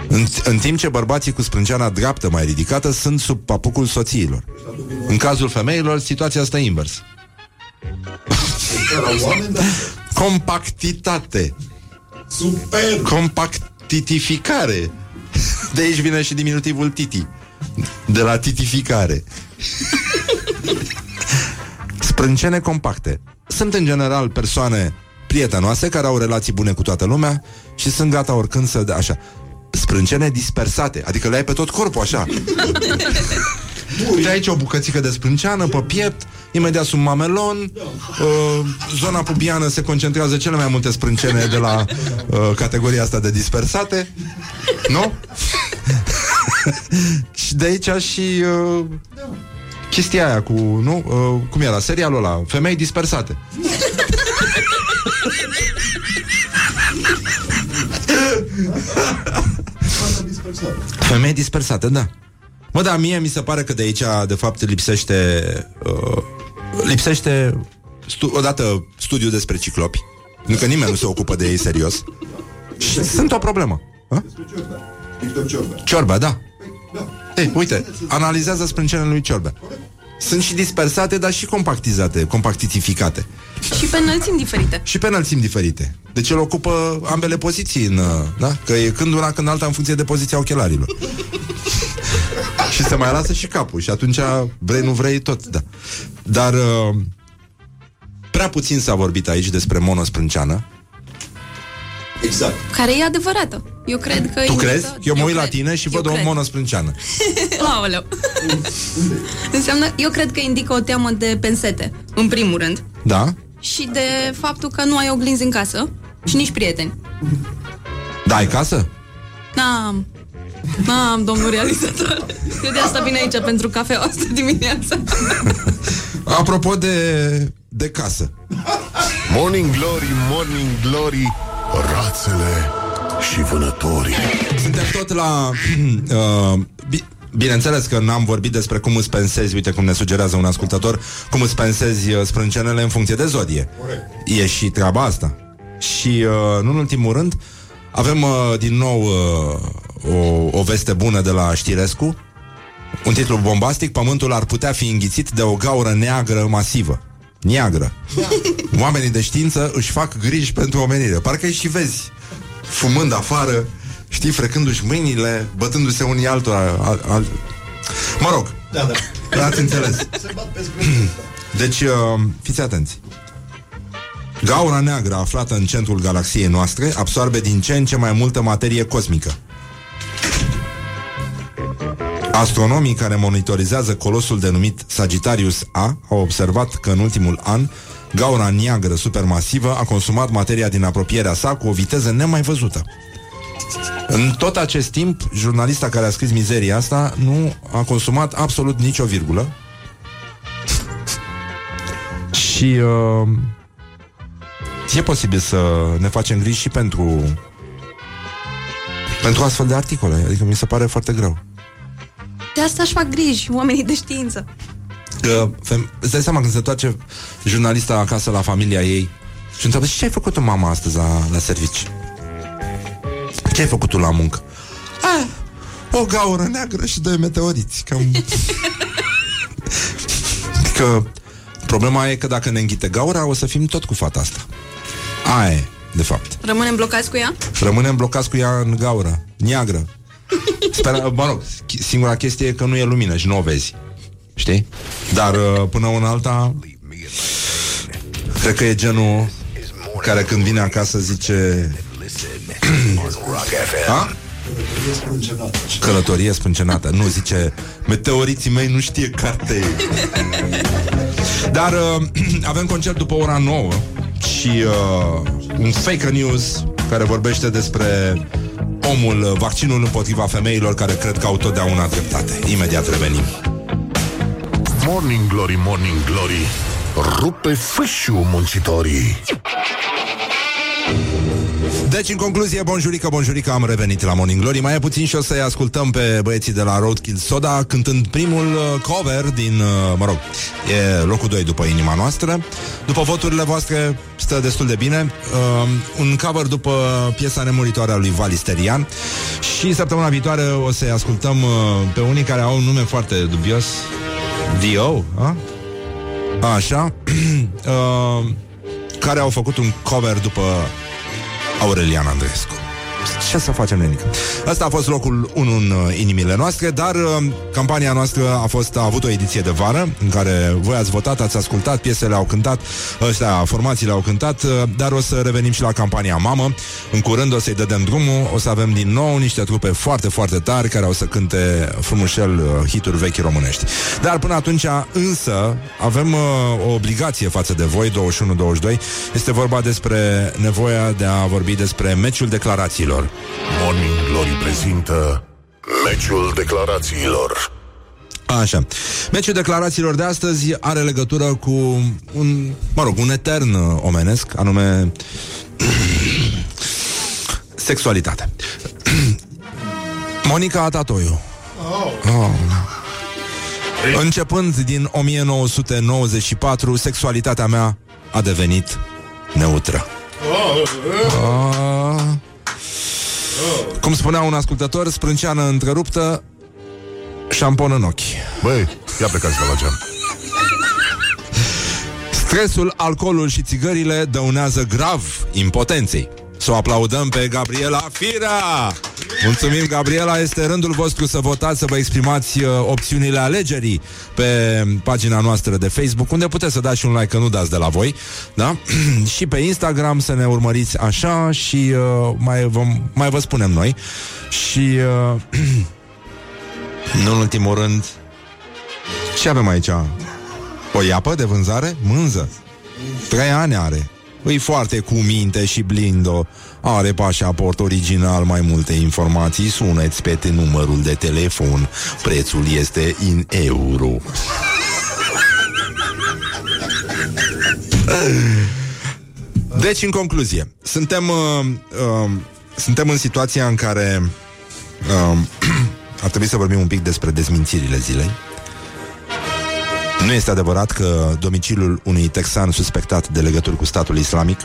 În, în timp ce bărbații cu sprânceana dreaptă mai ridicată sunt sub papucul soțiilor. În cazul femeilor, situația asta invers. La oameni, dar Compactitate. Super. Compactitificare. De aici vine și diminutivul titi. De la titificare. Sprâncene compacte. Sunt în general persoane prietenoase care au relații bune cu toată lumea și sunt gata oricând să dea așa. Sprâncene dispersate, adică le ai pe tot corpul așa. Uite aici o bucățică de sprânceană pe piept, imediat sub mamelon, uh, zona pubiană se concentrează cele mai multe sprâncene de la uh, categoria asta de dispersate, nu? <laughs> și de aici și uh, chestia aia cu, nu? Uh, cum era? Serialul ăla, femei dispersate. Femei dispersate, da. Mă, da, mie mi se pare că de aici, de fapt, lipsește... Uh, lipsește stu- odată studiul despre ciclopi. Nu că nimeni nu se ocupă de ei serios. Și sunt o problemă. Ha? Victor Ciorba. Ciorba, da. Ei, uite, analizează sprâncenele lui Ciorba. Sunt și dispersate, dar și compactizate, compactificate. Și pe înălțimi diferite. Și pe înălțimi diferite. Deci el ocupă ambele poziții în, uh, da? Că e când una, când alta în funcție de poziția ochelarilor. <laughs> și se mai lasă și capul și atunci vrei, nu vrei, tot, da. Dar uh, prea puțin s-a vorbit aici despre monosprânceană. Exact. Care e adevărată. Eu cred că... Tu indică- crezi? Eu mă uit la cred. tine și Eu văd o cred. monosprânceană. <laughs> Aoleu. Înseamnă, eu cred că indică o teamă de pensete, în primul rând. Da? Și de faptul că nu ai oglinzi în casă și nici prieteni. Da, ai casă? N-am. N-am, domnul realizator. Eu de asta vin aici pentru cafea asta dimineața. Apropo de, de casă. Morning Glory, Morning Glory, rațele și vânătorii. Suntem tot la... <clears throat> uh, bi- Bineînțeles că n-am vorbit despre cum îți pensezi, uite cum ne sugerează un ascultător, cum îți pensezi uh, sprâncenele în funcție de zodie. E și treaba asta. Și, uh, nu în ultimul rând, avem uh, din nou uh, o, o veste bună de la Știrescu, un titlu bombastic, Pământul ar putea fi înghițit de o gaură neagră masivă. Neagră. Oamenii de știință își fac griji pentru omenire. Parcă îi și vezi fumând afară, știi, frecându-și mâinile, bătându-se unii altora. Al, al... Mă rog, Da, da. ați înțeles. Se bat pe zgândul Deci, uh, fiți atenți. Gaura neagră aflată în centrul galaxiei noastre absorbe din ce în ce mai multă materie cosmică. Astronomii care monitorizează colosul denumit Sagittarius A au observat că în ultimul an gaura neagră supermasivă a consumat materia din apropierea sa cu o viteză nemai văzută. În tot acest timp, jurnalista care a scris mizeria asta nu a consumat absolut nicio virgulă și uh, e posibil să ne facem griji și pentru pentru astfel de articole. Adică mi se pare foarte greu. De asta își fac griji oamenii de știință. Că, fem- îți dai seama când se întoarce jurnalista acasă la familia ei și întreabă, "Și ce ai făcut tu mama astăzi la, la servici? Ce ai făcut tu la muncă? Ah, o gaură neagră și doi meteoriți. Cam... <laughs> că problema e că dacă ne înghite gaura, o să fim tot cu fata asta. Aia e, de fapt. Rămânem blocați cu ea? Rămânem blocați cu ea în gaură, neagră. Sper, <laughs> mă rog, ch- singura chestie e că nu e lumină și nu o vezi. Știi? Dar uh, până una alta Cred că e genul Care când vine acasă zice <clears throat> A? Călătorie sprâncenată Nu, zice Meteoriții mei nu știe carte <laughs> Dar uh, <clears throat> avem concert după ora 9 Și uh, un fake news Care vorbește despre Omul, uh, vaccinul împotriva femeilor Care cred că au totdeauna dreptate. Imediat revenim. Morning Glory, Morning Glory, rupe fâșiu muncitorii. Deci, în concluzie, bonjurică, bonjurică, am revenit la Morning Glory. Mai e puțin și o să-i ascultăm pe băieții de la Roadkill Soda cântând primul uh, cover din, uh, mă rog, e locul 2 după inima noastră. După voturile voastre, stă destul de bine. Uh, un cover după piesa nemuritoare a lui Valisterian. Și săptămâna viitoare o să-i ascultăm uh, pe unii care au un nume foarte dubios. Dio, a? Așa. <clears throat> uh, care au făcut un cover după Aurelian Andreescu. Ce să facem, nenică? Asta a fost locul 1 în uh, inimile noastre, dar uh, campania noastră a fost a avut o ediție de vară în care voi ați votat, ați ascultat, piesele au cântat, ăștia, formațiile au cântat, uh, dar o să revenim și la campania Mamă. În curând o să-i dădem drumul, o să avem din nou niște trupe foarte, foarte tari care o să cânte frumușel uh, hituri vechi românești. Dar până atunci, însă, avem uh, o obligație față de voi, 21-22. Este vorba despre nevoia de a vorbi despre meciul declarațiilor. Morning Glory prezintă Meciul declarațiilor Așa. Meciul declarațiilor de astăzi are legătură cu un, mă rog, un etern uh, omenesc, anume <clears throat> sexualitate. <clears throat> Monica Atatoiu. Oh. Începând din 1994, sexualitatea mea a devenit neutră. Ah. Cum spunea un ascultător, sprânceană întreruptă, șampon în ochi. Băi, ia plecați de la geam Stresul, alcoolul și țigările dăunează grav impotenței. Să o aplaudăm pe Gabriela Firea! Mulțumim, Gabriela! Este rândul vostru să votați, să vă exprimați uh, opțiunile alegerii pe pagina noastră de Facebook, unde puteți să dați și un like, că nu dați de la voi, da? <clears throat> și pe Instagram să ne urmăriți așa și uh, mai, vom, mai vă spunem noi. Și, uh, <clears throat> nu în ultimul rând, ce avem aici? O iapă de vânzare? Mânză. Trei ani are. Îi foarte cu minte și blindo. Are pașaport original, mai multe informații. Suneți pe numărul de telefon. Prețul este în euro. Deci, în concluzie, suntem, uh, uh, suntem în situația în care uh, <clears throat> ar trebui să vorbim un pic despre dezmințirile zilei. Nu este adevărat că domiciliul unui texan suspectat de legături cu statul islamic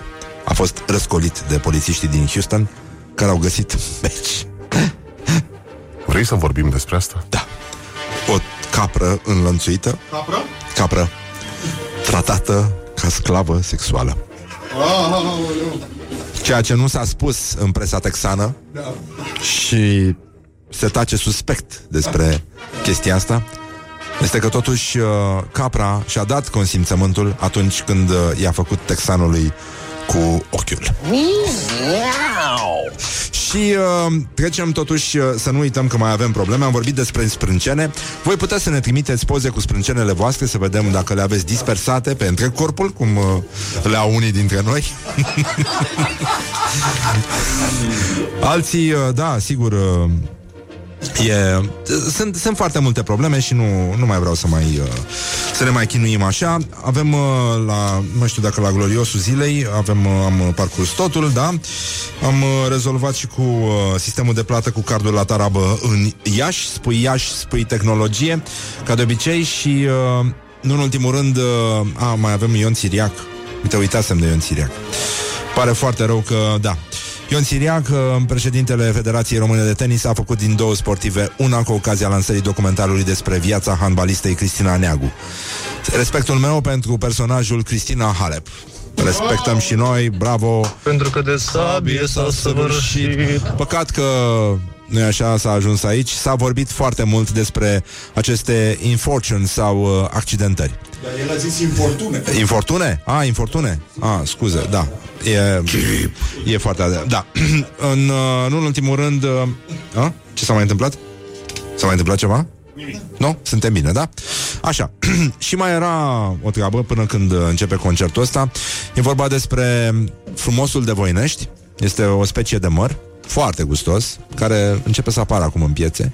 a fost răscolit de polițiștii din Houston, care au găsit meci. Vrei să vorbim despre asta? Da. O capră înlănțuită, Capră? capră tratată ca sclavă sexuală. Aoleu. Ceea ce nu s-a spus în presa texană Da. și se tace suspect despre chestia asta este că totuși uh, Capra și-a dat consimțământul atunci când uh, i-a făcut texanului cu ochiul. Și uh, trecem totuși uh, să nu uităm că mai avem probleme. Am vorbit despre sprâncene. Voi puteți să ne trimiteți poze cu sprâncenele voastre să vedem dacă le aveți dispersate pe întreg corpul, cum uh, le au unii dintre noi. <laughs> Alții, uh, da, sigur, uh, E, sunt, sunt foarte multe probleme și nu, nu mai vreau să mai uh, să ne mai chinuim așa. Avem uh, la, nu știu dacă la gloriosul zilei, avem, uh, am parcurs totul, da? Am uh, rezolvat și cu uh, sistemul de plată cu cardul la tarabă în Iași, spui Iași, spui tehnologie, ca de obicei și uh, nu în ultimul rând, uh, a, mai avem Ion Siriac. Uite, uitasem de Ion Siriac. Pare foarte rău că, da, Ion Siriac, uh, președintele Federației Române de Tenis, a făcut din două sportive una cu ocazia lansării documentarului despre viața handbalistei Cristina Neagu. Respectul meu pentru personajul Cristina Halep. Respectăm și noi, bravo! Pentru că de sabie s-a săvârșit Păcat că nu așa s-a ajuns aici. S-a vorbit foarte mult despre aceste infortuni sau uh, accidentări. Dar el a zis infortune. Infortune? A, infortune? A, scuze, da. E, e foarte adevărat. Da. <clears throat> în, uh, nu în ultimul rând... Uh, a? Ce s-a mai întâmplat? S-a mai întâmplat ceva? Nu? Suntem bine, da? Așa. <clears throat> și mai era o treabă până când uh, începe concertul ăsta. E vorba despre frumosul de Voinești. Este o specie de măr foarte gustos, care începe să apară acum în piețe.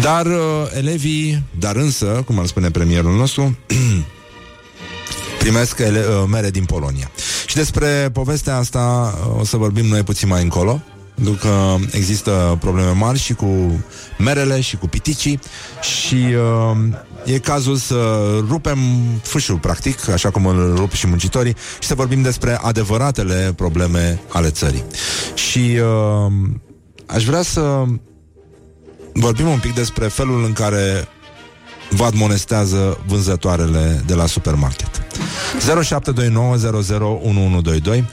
Dar uh, elevii, dar însă, cum ar spune premierul nostru, <clears throat> primesc ele, uh, mere din Polonia. Și despre povestea asta uh, o să vorbim noi puțin mai încolo, pentru că există probleme mari și cu merele și cu piticii și uh, e cazul să rupem fâșul, practic, așa cum îl rup și muncitorii, și să vorbim despre adevăratele probleme ale țării. Și uh, aș vrea să vorbim un pic despre felul în care vă admonestează vânzătoarele de la supermarket. 0729001122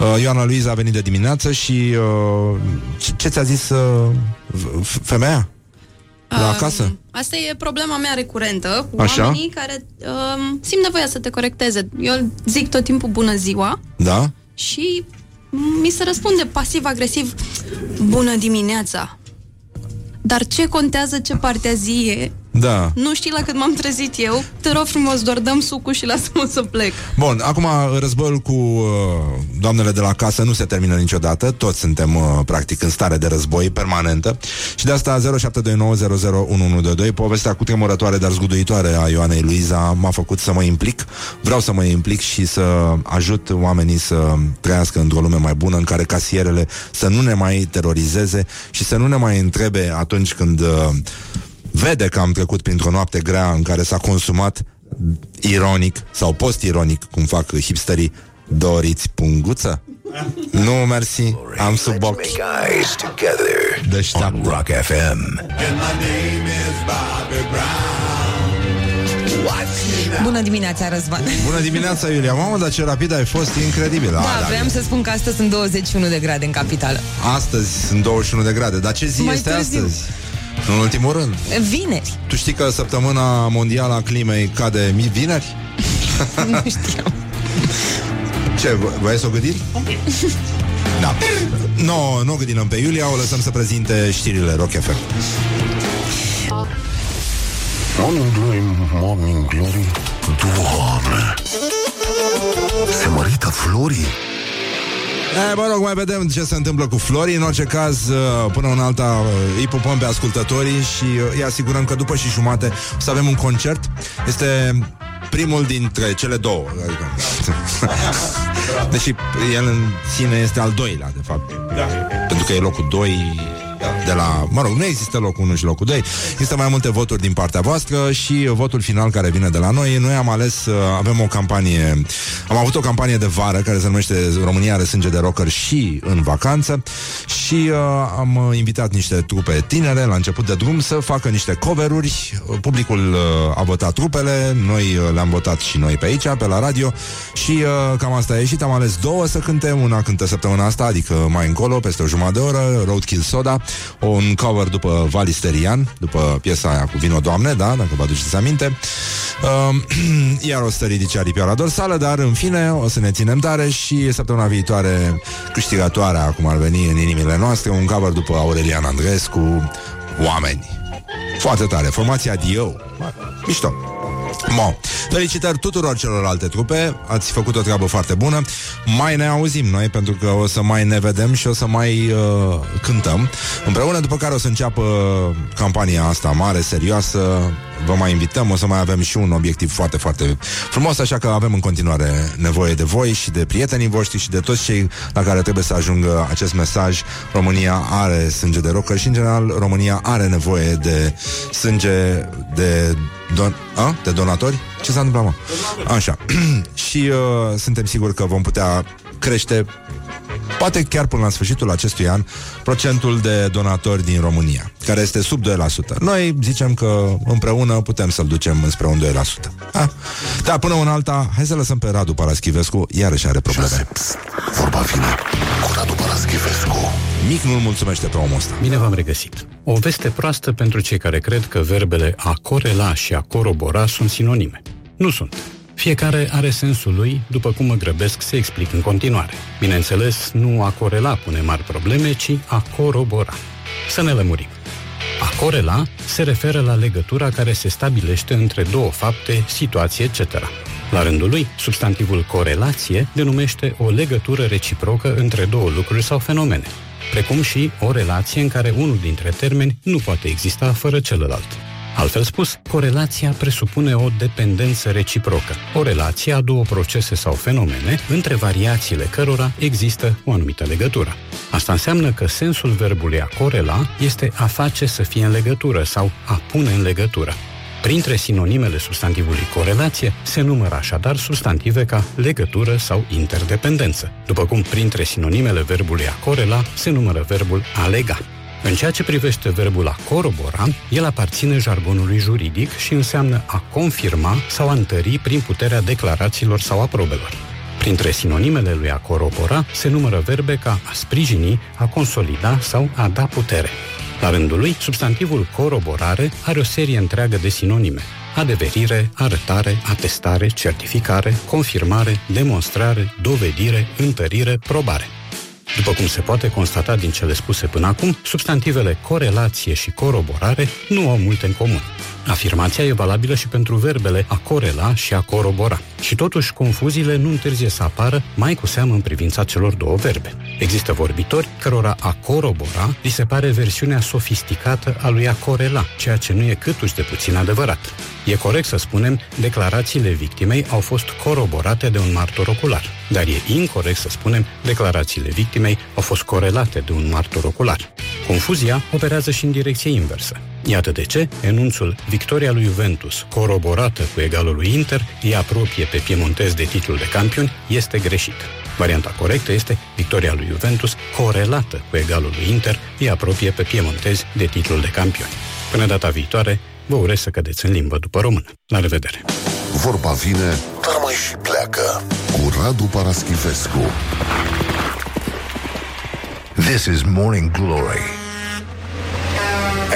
Uh, Ioana Luiza a venit de dimineață și uh, ce, ce ți-a zis uh, f- femeia? La Um, acasă? Asta e problema mea recurentă cu Așa? oamenii care um, simt nevoia să te corecteze. Eu zic tot timpul bună ziua Da? și mi se răspunde pasiv-agresiv bună dimineața. Dar ce contează ce partea zi e? Da. Nu știi la cât m-am trezit eu? Te rog frumos, doar dăm sucul și lasă-mă să plec. Bun, acum războiul cu uh, doamnele de la casă nu se termină niciodată. Toți suntem uh, practic în stare de război permanentă. Și de asta 0729001122 povestea cu tremurătoare, dar zguduitoare a Ioanei Luiza m-a făcut să mă implic. Vreau să mă implic și să ajut oamenii să trăiască într-o lume mai bună în care casierele să nu ne mai terorizeze și să nu ne mai întrebe atunci când uh, vede că am trecut printr-o noapte grea în care s-a consumat ironic sau post-ironic, cum fac hipsterii, doriți punguță? Nu, mersi, am sub ochi. Make eyes together Deșteaptă. on Rock FM. Bună dimineața, Răzvan. Bună dimineața, Iulia. Mamă, dar ce rapid ai fost, incredibil. Da, vreau să spun că astăzi sunt 21 de grade în capitală. Astăzi sunt 21 de grade, dar ce zi Mai este târziu. astăzi? În ultimul rând. Vineri. Tu știi că săptămâna mondială a climei cade mi- vineri? <laughs> nu știam. Ce, vo- voiai să o gândim? Da. No, nu o gândim pe Iulia, o lăsăm să prezinte știrile Rock FM. Morning glory, morning glory Doamne Se mărită florii E, mă rog, mai vedem ce se întâmplă cu Flori. În orice caz, uh, până în alta uh, Îi pupăm pe ascultătorii Și uh, îi asigurăm că după și jumate O să avem un concert. Este primul dintre cele două adică, <laughs> Deși el în sine este al doilea, de fapt. Da. Pentru că e locul 2 de la, mă rog, nu există locul 1 și locul 2 Există mai multe voturi din partea voastră Și votul final care vine de la noi. Noi am ales, uh, avem o campanie Am avut o campanie de vară Care se numește România are sânge de rocker Și în vacanță Și uh, am uh, invitat niște trupe tinere La început de drum să facă niște coveruri. Uh, Publicul uh, a votat trupele Noi uh, le-am votat și noi pe aici Pe la radio Și uh, cam asta a ieșit. Am ales două să cântem. Una cântă săptămâna asta Adică mai încolo, peste o jumătate de oră Roadkill Soda un cover după Valisterian, după piesa aia cu Vino Doamne, da, dacă vă aduceți aminte. Uh, <clears throat> iar o să ridice aripioara dorsală, dar în fine o să ne ținem tare și săptămâna viitoare câștigătoarea, cum ar veni în inimile noastre, un cover după Aurelian Andrescu, Oameni. Foarte tare, formația Dio. Mișto. Mo. Felicitări tuturor celorlalte trupe. Ați făcut o treabă foarte bună. Mai ne auzim noi pentru că o să mai ne vedem Și o să mai uh, cântăm. Împreună după care o să înceapă Campania asta mare, serioasă Vă mai invităm, o să mai avem și un obiectiv Foarte, foarte frumos Așa că avem în continuare nevoie de voi Și de prietenii voștri și de toți cei La care trebuie să ajungă acest mesaj România are sânge de rocker Și în general România are nevoie de Sânge de Don- a? De donatori? Ce s-a întâmplat, mă? Așa. <clears throat> și uh, suntem siguri că vom putea crește poate chiar până la sfârșitul acestui an procentul de donatori din România, care este sub 2%. Noi zicem că împreună putem să-l ducem înspre un 2%. A? Da, până în alta, hai să lăsăm pe Radu Paraschivescu, iarăși are probleme. Vorba vine cu Radu Paraschivescu Mic nu-l mulțumește pe omul ăsta. Bine v-am regăsit. O veste proastă pentru cei care cred că verbele a corela și a corobora sunt sinonime. Nu sunt. Fiecare are sensul lui, după cum mă grăbesc să explic în continuare. Bineînțeles, nu a corela pune mari probleme, ci a corobora. Să ne lămurim. A corela se referă la legătura care se stabilește între două fapte, situații, etc. La rândul lui, substantivul corelație denumește o legătură reciprocă între două lucruri sau fenomene, precum și o relație în care unul dintre termeni nu poate exista fără celălalt. Altfel spus, corelația presupune o dependență reciprocă, o relație a două procese sau fenomene, între variațiile cărora există o anumită legătură. Asta înseamnă că sensul verbului a corela este a face să fie în legătură sau a pune în legătură. Printre sinonimele substantivului corelație se numără așadar substantive ca legătură sau interdependență, după cum printre sinonimele verbului a corela se numără verbul a lega. În ceea ce privește verbul a corobora, el aparține jargonului juridic și înseamnă a confirma sau a întări prin puterea declarațiilor sau a probelor. Printre sinonimele lui a corobora se numără verbe ca a sprijini, a consolida sau a da putere. La rândul lui, substantivul coroborare are o serie întreagă de sinonime. Adeverire, arătare, atestare, certificare, confirmare, demonstrare, dovedire, întărire, probare. După cum se poate constata din cele spuse până acum, substantivele corelație și coroborare nu au multe în comun. Afirmația e valabilă și pentru verbele a corela și a corobora. Și totuși, confuziile nu întârzie să apară, mai cu seamă în privința celor două verbe. Există vorbitori cărora a corobora li se pare versiunea sofisticată a lui a corela, ceea ce nu e câtuși de puțin adevărat. E corect să spunem, declarațiile victimei au fost coroborate de un martor ocular, dar e incorrect să spunem, declarațiile victimei au fost corelate de un martor ocular. Confuzia operează și în direcție inversă. Iată de ce enunțul Victoria lui Juventus, coroborată cu egalul lui Inter, îi apropie pe piemontez de titlul de campion, este greșit. Varianta corectă este victoria lui Juventus, corelată cu egalul lui Inter, îi apropie pe piemontezi de titlul de campion. Până data viitoare, vă urez să cădeți în limbă după română. La revedere! Vorba vine, dar mai și pleacă. Cu Radu Paraschivescu. This is Morning Glory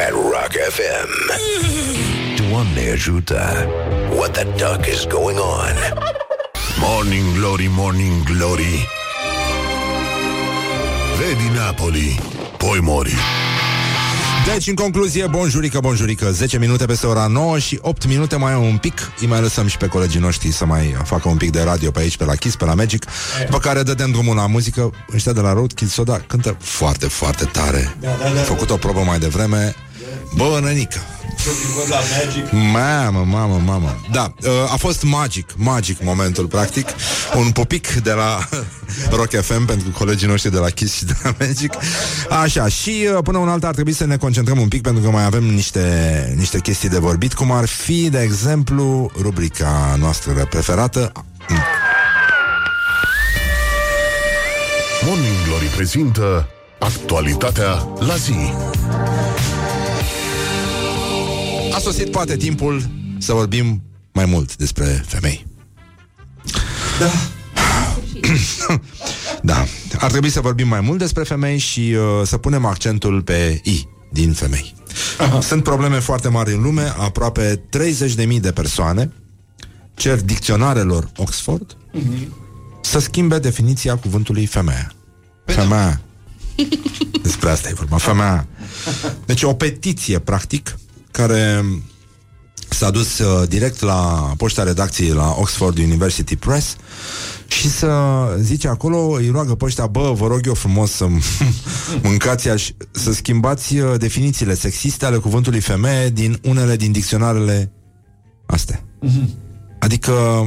at Rock FM. Doamne ajută! What the duck is going on? Morning Glory, Morning Glory. Vedi Napoli, poi mori. Deci, în concluzie, bonjurică, bonjurică 10 minute peste ora 9 și 8 minute mai un pic Îi mai lăsăm și pe colegii noștri să mai facă un pic de radio pe aici, pe la Kiss, pe la Magic După care dădem drumul la muzică Ăștia de la Roadkill Soda cântă foarte, foarte tare Da, da, da. Făcut o probă mai devreme Bă, nănică La Magic. Mamă, mamă, mamă Da, uh, a fost magic, magic momentul Practic, un pupic de la <laughs> Rock FM Pentru colegii noștri de la Kiss și de la Magic Așa, și uh, până un alta ar trebui să ne concentrăm un pic Pentru că mai avem niște, niște chestii de vorbit Cum ar fi, de exemplu, rubrica noastră preferată Morning Glory prezintă actualitatea la zi. A sosit poate timpul să vorbim mai mult despre femei Da. <coughs> Da, ar trebui să vorbim mai mult despre femei și uh, să punem accentul pe I din femei. Aha. Sunt probleme foarte mari în lume, aproape 30.000 de persoane cer dicționarelor Oxford să schimbe definiția cuvântului femeia. Femeia. Despre asta e vorba, femeia. Deci o petiție, practic, care s-a dus uh, direct la poșta redacției la Oxford University Press și să zice acolo, îi roagă pe ăștia, bă, vă rog eu frumos să <laughs> mâncați aș, să schimbați uh, definițiile sexiste ale cuvântului femeie din unele din dicționarele astea. Adică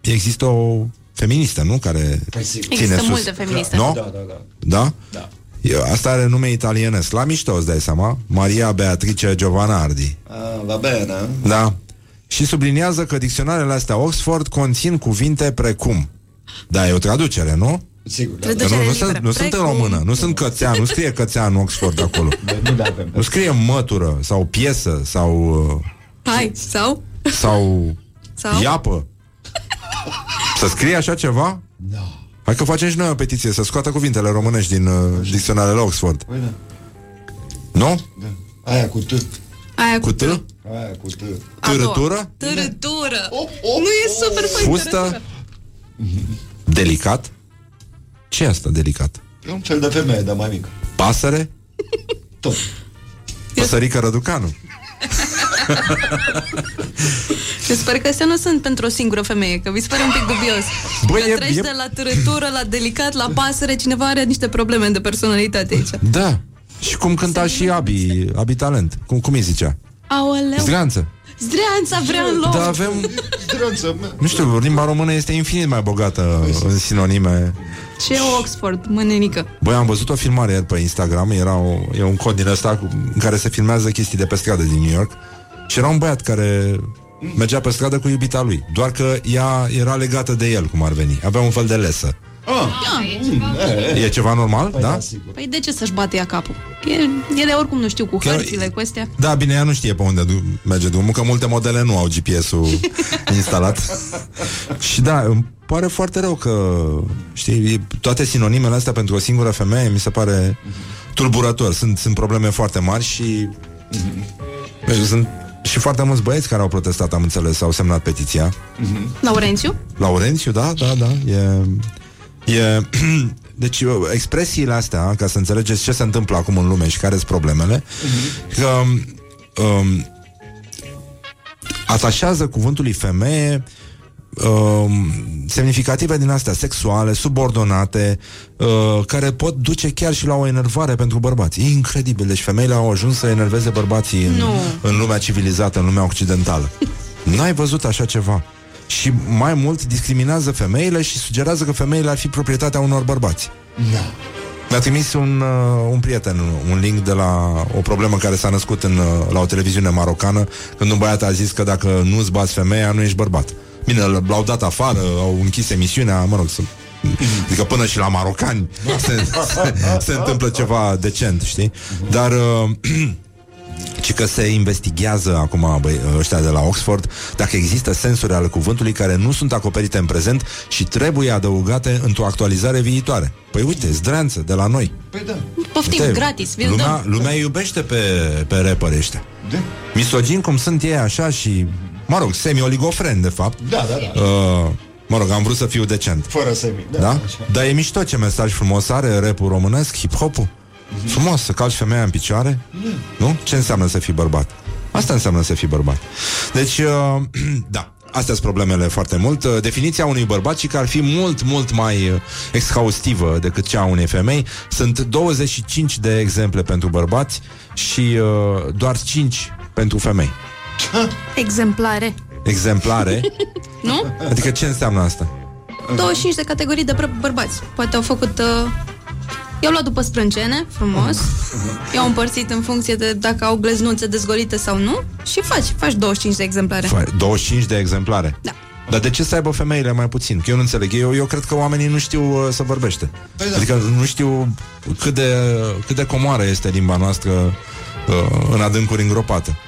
există o feministă, nu? Care Păi sigur. ține Există sus. multe feministe. Nu? Da, da, da. Da? Da. E- Asta are nume italienesc. La mișto, îți dai seama? Maria Beatrice Giovanardi. Ah, va bene. Da. Și subliniază că dicționarele astea Oxford conțin cuvinte precum. Da, e o traducere, nu? Sigur, da. Că Traducere nu, nu, liberă. sunt, nu sunt în Precum. română, nu sunt cățean, nu scrie cățean Oxford acolo. <laughs> Nu le avem. Nu scrie mătură sau piesă sau uh, Hai, sau? sau Sau? iapă. <laughs> Să scrie așa ceva? Da. Hai că facem și noi o petiție să scoată cuvintele românești din uh, dicționarele Oxford. Păi da. Nu? da. Aia cu T. Aia Cu T? Aia cu T. A doua. Târătură? Târătură. Nu e super fain Fustă? târătură. Delicat? ce e asta delicat? E un fel de femeie, dar mai mică. Pasăre? Tot. Păsărică Răducanu. <laughs> <laughs> Eu sper că astea nu sunt pentru o singură femeie, că vi se pare un pic dubios. Băi, că e- treci e- de la târătură, la delicat, la pasăre, cineva are niște probleme de personalitate aici. Da. Și cum cânta și Abi, Abi Talent. Cum, cum îi zicea? Aoleu, Zdreanță. zdreanța vrea în loc. Da, avem... Drăță mea. Nu știu, limba română este infinit mai bogată în sinonime. Ce e Oxford, mânenică? Băi, am văzut o filmare ieri pe Instagram, era o, e un cod din ăsta cu, în care se filmează chestii de pe stradă din New York și era un băiat care mergea pe stradă cu iubita lui, doar că ea era legată de el, cum ar veni. Avea un fel de lesă Ah. E ceva normal, Păi da? da, sigur. Păi de ce să-și bată ea capul? E, ele oricum nu știu cu Chiar- hărțile, cu astea. Da, bine, ea nu știe pe unde du- merge drumul, că multe modele nu au GPS-ul <laughs> instalat. și da, îmi pare foarte rău că, știi, toate sinonimele astea pentru o singură femeie mi se pare tulburător. Sunt, sunt probleme foarte mari și deci, sunt și foarte mulți băieți care au protestat, am înțeles, au semnat petiția. Laurențiu? Laurențiu, da, da, da, e... e <clears throat> deci, uh, expresiile astea, ca să înțelegeți ce se întâmplă acum în lume și care sunt problemele, că um, atașează cuvântului femeie um, semnificative din astea sexuale, subordonate, uh, care pot duce chiar și la o enervare pentru bărbați. E incredibil, deci femeile au ajuns să enerveze bărbații în, Nu. în lumea civilizată, în lumea occidentală. <laughs> N-ai văzut așa ceva. Și mai mult discriminează femeile și sugerează că femeile ar fi proprietatea unor bărbați. Da. Mi-a trimis un, uh, un prieten un link de la o problemă care s-a născut în, uh, la o televiziune marocană când un băiat a zis că dacă nu-ți bați femeia, nu ești bărbat. Bine, l- l-au dat afară, au închis emisiunea, mă rog, să... Adică până și la marocani se, <laughs> se, se întâmplă ceva decent, știi? Dar uh, <clears throat> ci că se investigează acum băi, ăștia de la Oxford dacă există sensuri ale cuvântului care nu sunt acoperite în prezent și trebuie adăugate într-o actualizare viitoare. Păi uite, zdreanță de la noi. Păi da. Poftim, Uite, gratis, vi lumea, dăm. lumea iubește pe, pe rapper ăștia. Da. Misogin cum sunt ei așa și, mă rog, semi-oligofren, de fapt. Da, da, da. Uh, mă rog, am vrut să fiu decent. Fără semi. Da? Da? Așa. Dar e mișto ce mesaj frumos are rapul românesc, hip-hopul. Frumos, să calci femeia în picioare. Nu? Ce înseamnă să fii bărbat? Asta înseamnă să fii bărbat. Deci, uh, <clears throat> da, astea sunt problemele foarte mult. Uh, Definiția unui bărbat și că ar fi mult, mult mai uh, exhaustivă decât cea a unei femei. Sunt 25 de exemple pentru bărbați și uh, doar 5 pentru femei. Exemplare. Exemplare. <laughs> Nu? Adică ce înseamnă asta? 25 de categorii de băr- bărbați. Poate au făcut... Uh... I-au luat după sprâncene, frumos. <laughs> I-au împărțit în funcție de dacă au gleznuțe dezgolite sau nu și faci, faci 25 de exemplare. Fai, 25 de exemplare. Da. Dar de ce să aibă femeile mai puțin? Că eu nu înțeleg. Eu, eu cred că oamenii nu știu uh, să vorbește. Păi da. Adică nu știu cât de, cât de comoară este limba noastră uh, în adâncuri îngropate.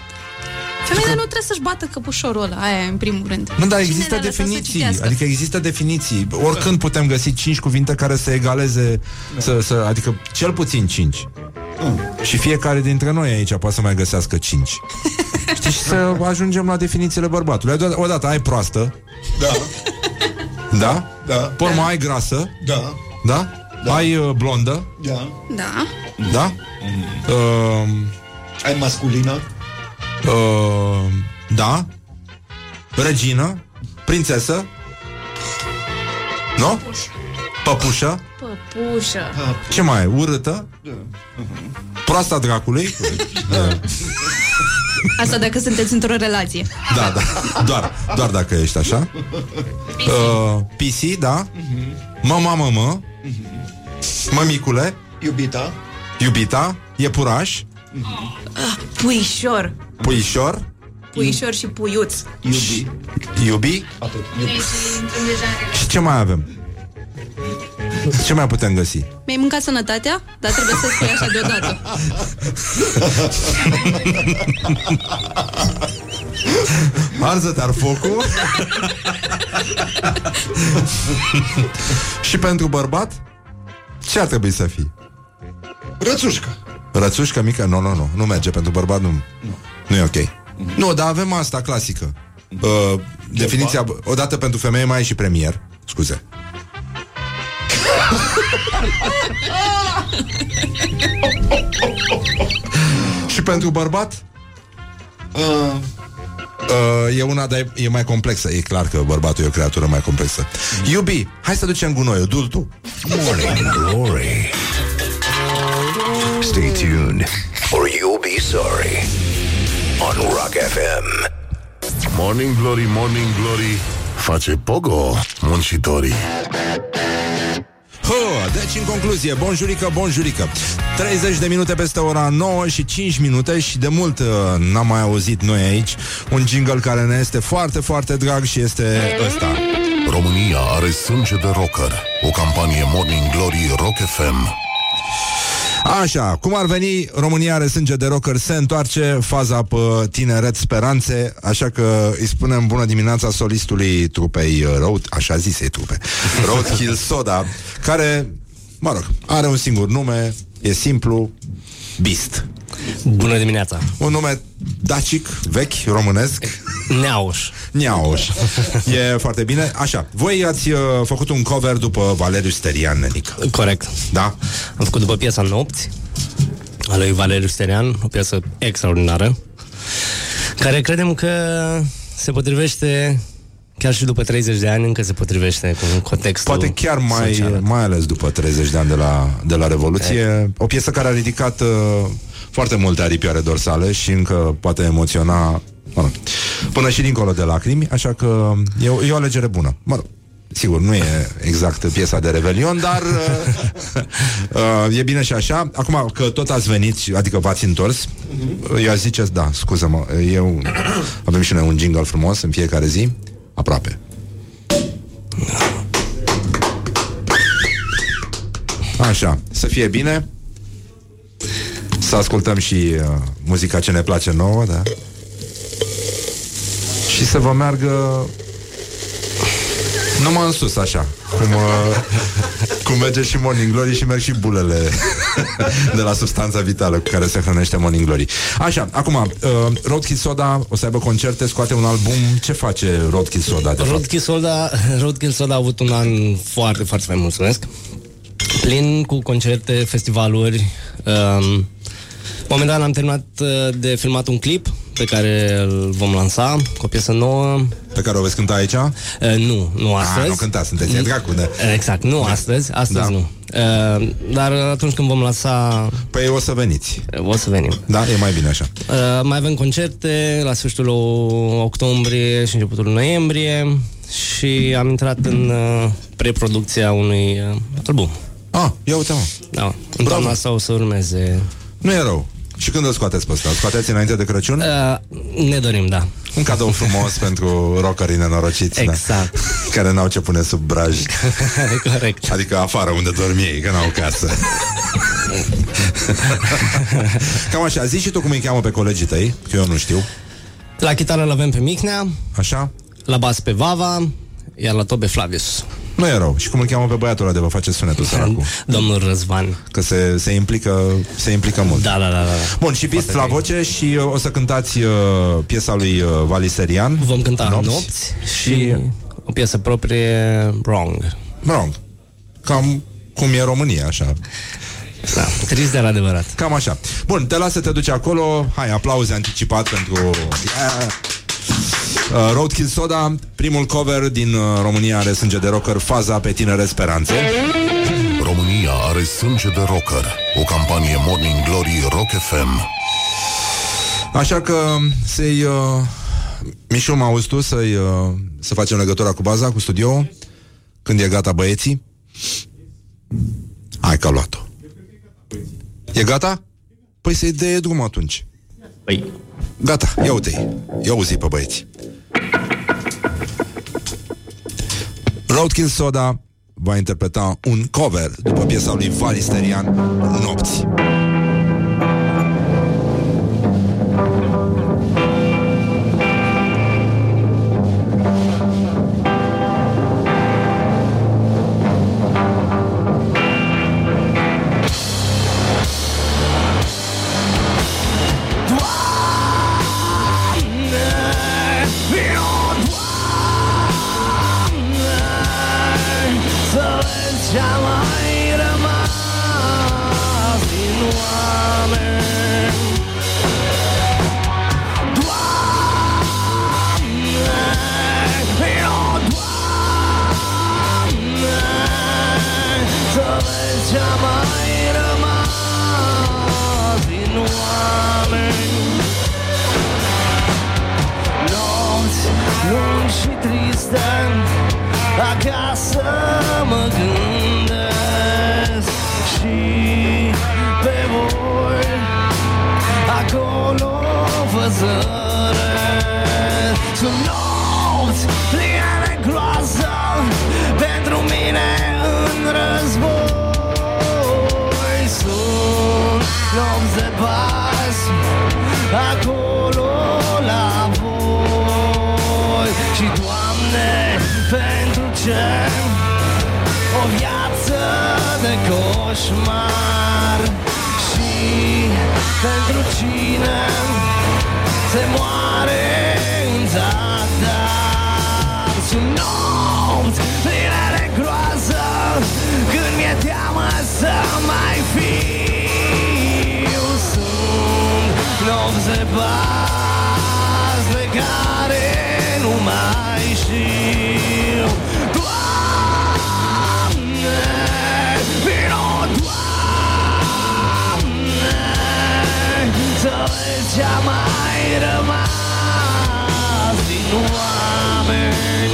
Femeile nu trebuie să-și bată căpușorul ăla, aia e în primul rând. Nu, dar Cine există le-a lăsat să definiții. citească? Adică există definiții. Oricând putem găsi cinci cuvinte care să egaleze, să, să, adică cel puțin cinci. Și fiecare dintre noi aici poate să mai găsească cinci. <laughs> Știi, și să ajungem la definițiile bărbatului. Odată- Odată ai proastă, Da. da? Da. Pe urmă ai grasă, Da. da? Ai uh, blondă, Da. Da. da? Uh, Ai masculină? Uh, da? Regină, prințesă, nu? Păpușă, Păpușă. ce mai ai? Urâtă? Proasta dracului? Asta dacă sunteți într-o relație. Da, da, doar, doar dacă ești așa. Uh, PC, da? Mama, mama, mămicule, Iubita? iubita, iepuraș, Puișor. Puișor, Puișor și puiuț. Iubi? iubi Atât. și ce mai avem? Ce mai putem găsi? Mi-ai mâncat sănătatea? Dar trebuie să spui așa deodată. <laughs> Arză te-ar focul <laughs> Și pentru bărbat Ce ar trebui să fie? Rățușcă. Rățușcă mică? Nu, nu, nu, nu merge pentru bărbat Nu, nu e ok. Nu, dar avem asta clasică. Uh, Definiția, odată pentru femeie mai e și premier. Scuze. <laughs> Și pentru bărbat? Uh, Uh, e una, dar e, e mai complexă. E clar că bărbatul e o creatură mai complexă. Iubi, hai să ducem gunoiul, du tu. Morning Glory. Stay tuned, or you'll be sorry. On Rock FM. Morning Glory, Morning Glory Face pogo muncitorii Ho, deci în concluzie, bonjurică, bonjurică 30 de minute peste ora 9 și 5 minute și de mult uh, n-am mai auzit noi aici un jingle care ne este foarte, foarte drag și este ăsta. România are sânge de rocker. O campanie Morning Glory Rock FM. Așa, cum ar veni, România are sânge de rocker, se întoarce faza pe tineret speranțe, așa că îi spunem bună dimineața solistului trupei uh, Road, așa zisei trupe, <laughs> Roadkill Soda, care, mă rog, are un singur nume, e simplu, Beast. Bună dimineața! Un nume dacic, vechi, românesc. Neauș. Neauș. E foarte bine. Așa, voi ați uh, făcut un cover după Valeriu Sterian, Nenic. Corect. Da? Am făcut după piesa Nopți, a lui Valeriu Sterian, o piesă extraordinară, care credem că se potrivește chiar și după 30 de ani încă se potrivește cu contextul Poate chiar mai, social. mai ales după 30 de ani de la, de la Revoluție. O piesă care a ridicat uh, foarte multe aripioare dorsale și încă poate emoționa mă rog, până și dincolo de lacrimi, așa că e, o- e o alegere bună. Mă rog, Sigur, nu e exact piesa de Revelion, dar uh, <laughs> uh, e bine și așa. Acum că tot ați venit, adică v-ați întors, eu aș zice, da, scuză-mă, eu avem și noi un jingle frumos în fiecare zi, aproape. Așa, să fie bine Să ascultăm și uh, muzica ce ne place nouă, da? Și să vă meargă numai în sus, așa cum, uh, cum merge și Morning Glory și merg și bulele de la substanța vitală cu care se hrănește Morning Glory. Așa, acum, uh, Roadkill Soda o să aibă concerte, scoate un album. Ce face Roadkill Soda, de fapt? Roadkill Soda, Roadkill Soda a avut un an foarte, foarte, foarte mulțumesc. Plin cu concerte, festivaluri. Um, momentan am terminat uh, de filmat un clip pe care îl vom lansa cu o piesă nouă. Pe care o veți cânta aici? Uh, nu, nu astăzi. Ah, nu cântați, sunteți e dracu de... Exact, nu astăzi, astăzi Da. nu. Uh, dar atunci când vom lansa... Păi o să veniți. O să venim. Da, e mai bine așa. Uh, mai avem concerte la sfârșitul octombrie și începutul noiembrie și am intrat în uh, preproducția unui uh, album. Ah, ia uite mă. Da, în toamna asta o să urmeze. Nu e rău. Și când îl scoateți pe ăsta? Îl scoateți înainte de Crăciun? Uh, ne dorim, da. Un cadou frumos <laughs> pentru rockerii nenorociți Exact. da? <laughs> Care n-au ce pune sub braj <laughs> Corect. Adică afară unde dorm ei, că n-au casă Cam așa, zici și tu cum îi cheamă pe colegii tăi Că eu nu știu La chitară îl avem pe Micnea, Așa? la bas pe Vava, iar la tobe Flavius. Nu e rău Și cum îl cheamă pe băiatul ăla de vă face sunetul săracul Domnul Răzvan. Că se, se, implică, se implică mult Da, da, da, da. Bun, și Beast la voce și uh, o să cântați uh, piesa lui uh, Valiserian Vom cânta Nopți. nopți, și o piesă proprie, Wrong. Wrong Cam cum e România, așa Da, trist de la adevărat. Cam așa. Bun, te las să te duci acolo. Hai, aplauze anticipat pentru yeah. Uh, Roadkill Soda, primul cover din uh, România are sânge de rocker, faza pe tinere speranțe. România are sânge de rocker. O campanie Morning Glory Rock FM. Așa că să-i... Uh, Mișu, mă auzi tu să-i, uh, să facem legătura cu baza, cu studio când e gata băieții? Hai că a luat-o. E gata? Păi să-i dea drum atunci. Păi, Gata, ia uite-i. Ia uzi pe băieți. Roadkill Soda va interpreta un cover după piesa lui Valisterian Nopți. Nopți de pas pe care nu mai știu. Doamne, vino, Doamne Să vezi ce-a mai rămas din oameni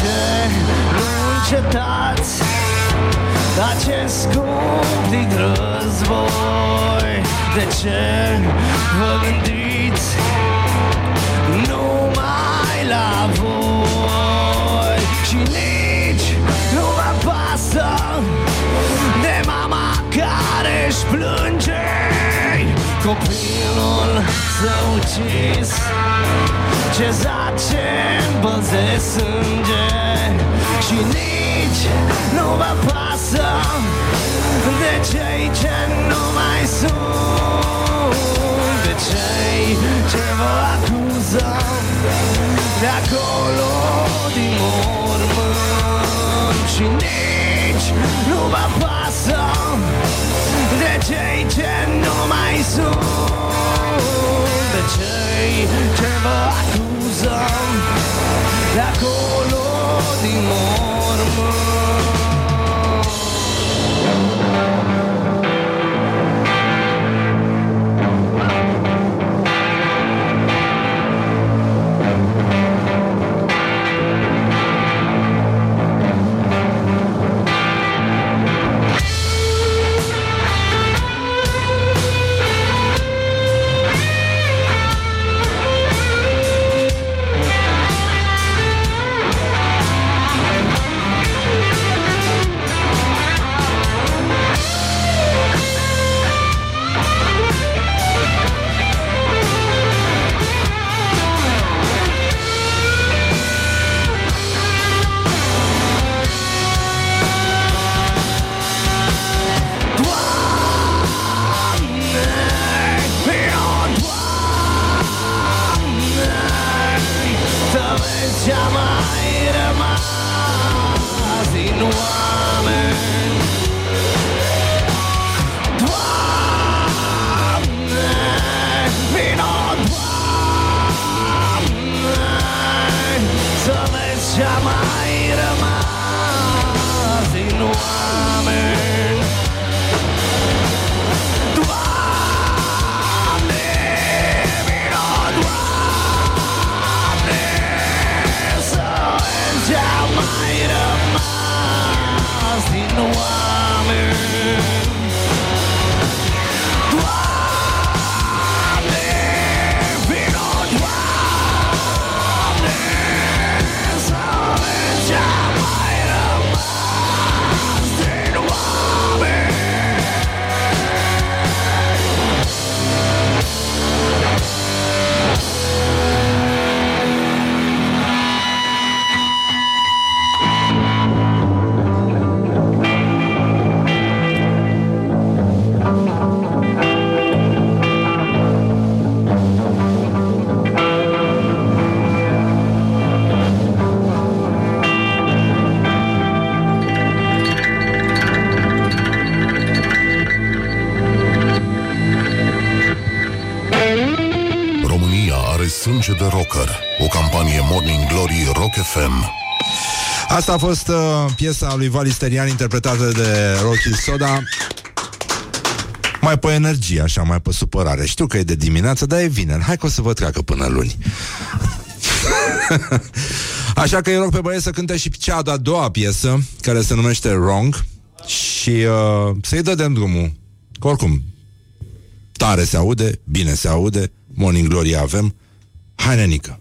ce nu încetați acest cumplit război? De ce vă gândiți numai la voi? Și nici nu vă pasă de mama care își plânge Copilul său ucis. Ce zace în bălți de sânge Și nici nu vă pasă de cei ce nu mai sunt. De cei ce vă acuză de acolo din mormânt. Și nici nu vă pasă de cei ce nu mai sunt De cei ce vă acuză de acolo din mormânt Asta a fost uh, piesa lui Vali Sterian interpretată de Rocky Soda Mai pe energie, așa, mai pe supărare Știu că e de dimineață, dar e vineri Hai că o să vă treacă până luni <laughs> Așa că îi rog pe băieți să cânte și cea de-a doua piesă, care se numește Wrong, și uh, să-i dăm drumul. Că oricum, tare se aude, bine se aude, Morning Glory avem. Hai, nenică!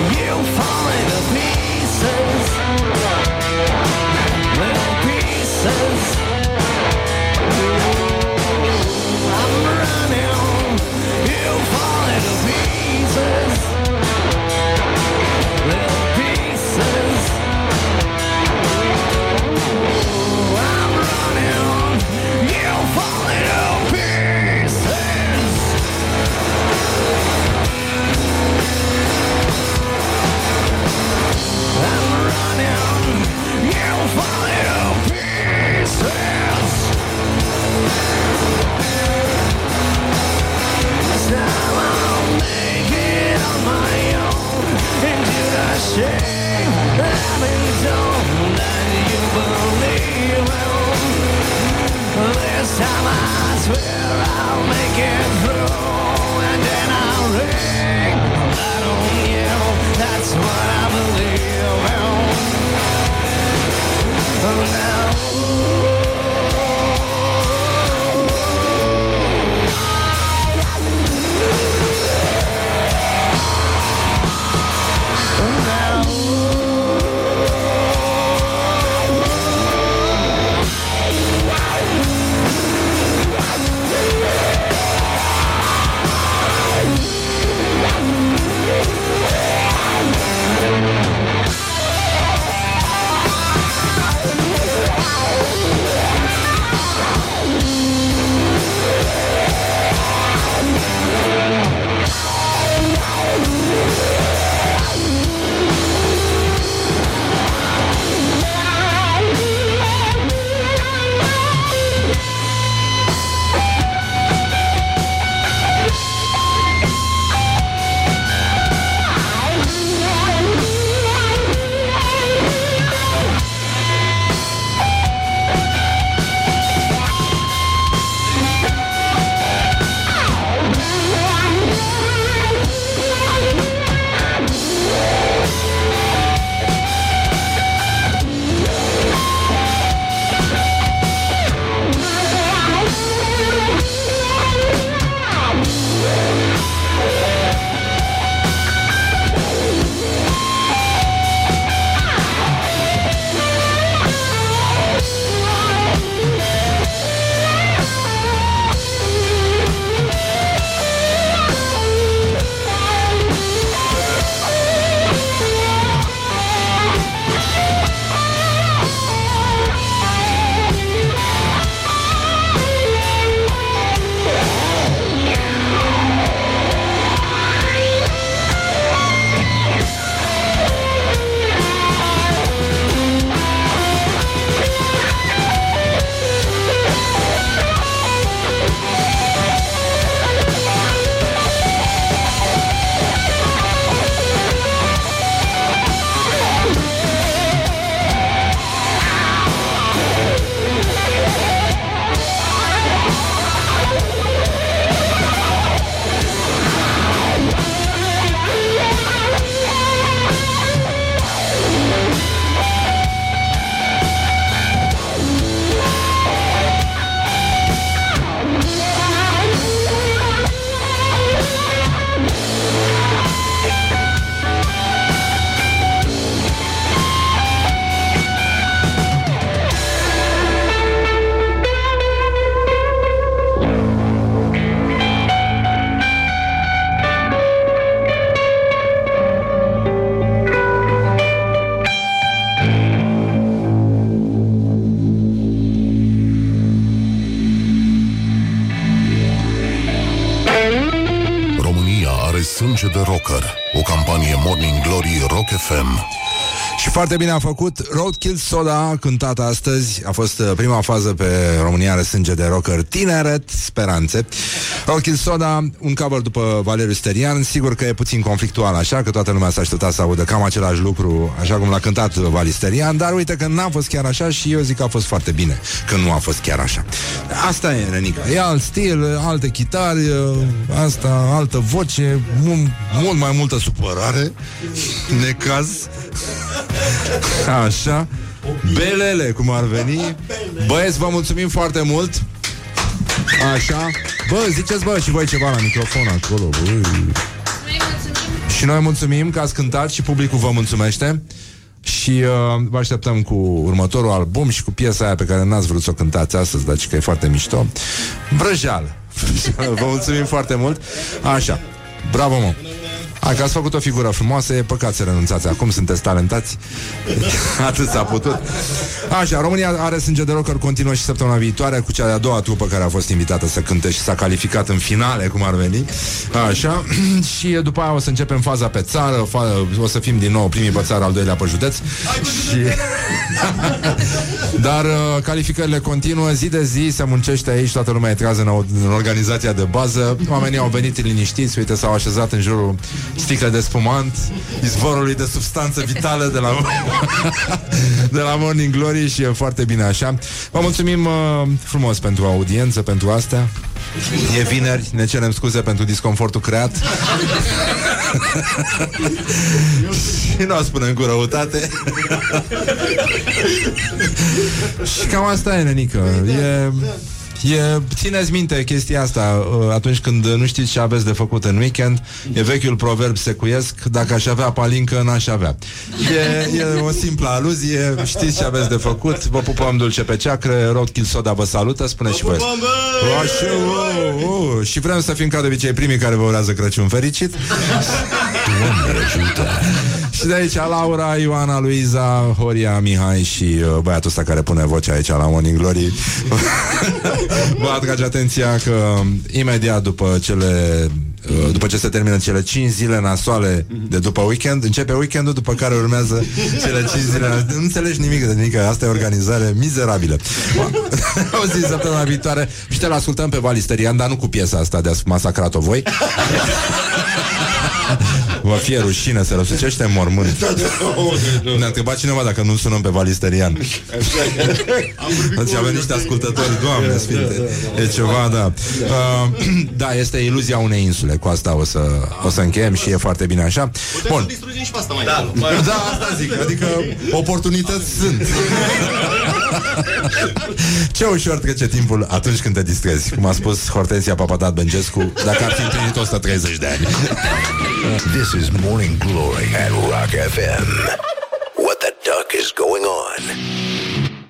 You fall a shame that you believe in This time I swear I'll make it through And then I'll ring that's what I believe in. Now foarte bine a făcut. Roadkill Soda, cântat astăzi A fost uh, prima fază pe România are sânge de rocker Tineret, speranțe. Roadkill Soda, un cover după Valeriu Sterian. Sigur că e puțin conflictual așa Că toată lumea s-a așteptat să audă cam același lucru Așa cum l-a cântat Vali Sterian Dar uite că n-a fost chiar așa și eu zic că a fost foarte bine Că nu a fost chiar așa Asta e, Renica, e alt stil, alte chitari Asta, altă voce mult, mult mai multă supărare Necaz. Așa. Belele, cum ar veni. Băieți, vă mulțumim foarte mult. Așa. Bă, ziceți bă și voi ceva la microfon acolo bă. Și noi mulțumim că ați cântat și publicul vă mulțumește și uh, vă așteptăm cu următorul album și cu piesa aia pe care n-ați vrut să o cântați astăzi, dar că e foarte mișto. Vrăjeală. <laughs> vă mulțumim foarte mult. Așa. Bravo, mă. Hai că ați făcut o figură frumoasă, e păcat să renunțați acum, sunteți talentați. <laughs> Atât s-a putut. Așa, România are sânge de rocker, continuă și săptămâna viitoare cu cea de-a doua trupă care a fost invitată să cânte și s-a calificat în finale, cum ar veni. Așa, <clears throat> și după aia o să începem faza pe țară, fa- o să fim din nou primii pe țară, al doilea pe județ. Și... <laughs> Dar uh, calificările continuă, zi de zi se muncește aici, toată lumea e trează în, în organizația de bază, oamenii au venit liniștiți, uite, s-au așezat în jurul sticle de spumant, izvorului de substanță vitală de la, <laughs> de la Morning Glory și e foarte bine așa. Vă mulțumim uh, frumos pentru audiență, pentru astea. E vineri, ne cerem scuze pentru disconfortul creat. <laughs> și nu o spunem cu răutate. <laughs> și cam asta e, nenică. E... E, țineți minte chestia asta uh, atunci când nu știți ce aveți de făcut în weekend. E vechiul proverb secuiesc, dacă aș avea palincă, n-aș avea. E, e o simplă aluzie, știți ce aveți de făcut, vă pupăm dulce pe ceacră, Roadkill Soda vă salută, spune și voi. Așa, uh, uh, și vrem să fim ca de obicei primii care vă urează Crăciun fericit. Și de aici Laura, Ioana, Luiza, Horia, Mihai și uh, băiatul ăsta care pune vocea aici la Morning Glory. <laughs> Vă atrage atenția că imediat după cele uh, după ce se termină cele 5 zile nasoale de după weekend, începe weekendul, după care urmează cele 5 zile. Nu înțelegi nimic de nimic, asta e organizare mizerabilă. <laughs> o zi săptămâna viitoare și te-l ascultăm pe Valisterian, dar nu cu piesa asta de a masacrat-o voi. <laughs> Vă fie rușine să răsucește în mormânt. Ne-a întrebat cineva dacă nu sunăm pe Valisterian. Deci avem niște ascultători Doamne sfinte. E ceva, da. Uh, Da, este iluzia unei insule. Cu asta o să, o să încheiem și e foarte bine așa. Bun. și pe asta mai da, da, asta zic. Adică oportunități sunt. <laughs> Ce ușor trece timpul atunci când te distrezi. Cum a spus Hortensia Papadat Bengescu Dacă ar fi împlinit 130 de ani. This is Morning Glory at Rock FM. <laughs> What the duck is going on?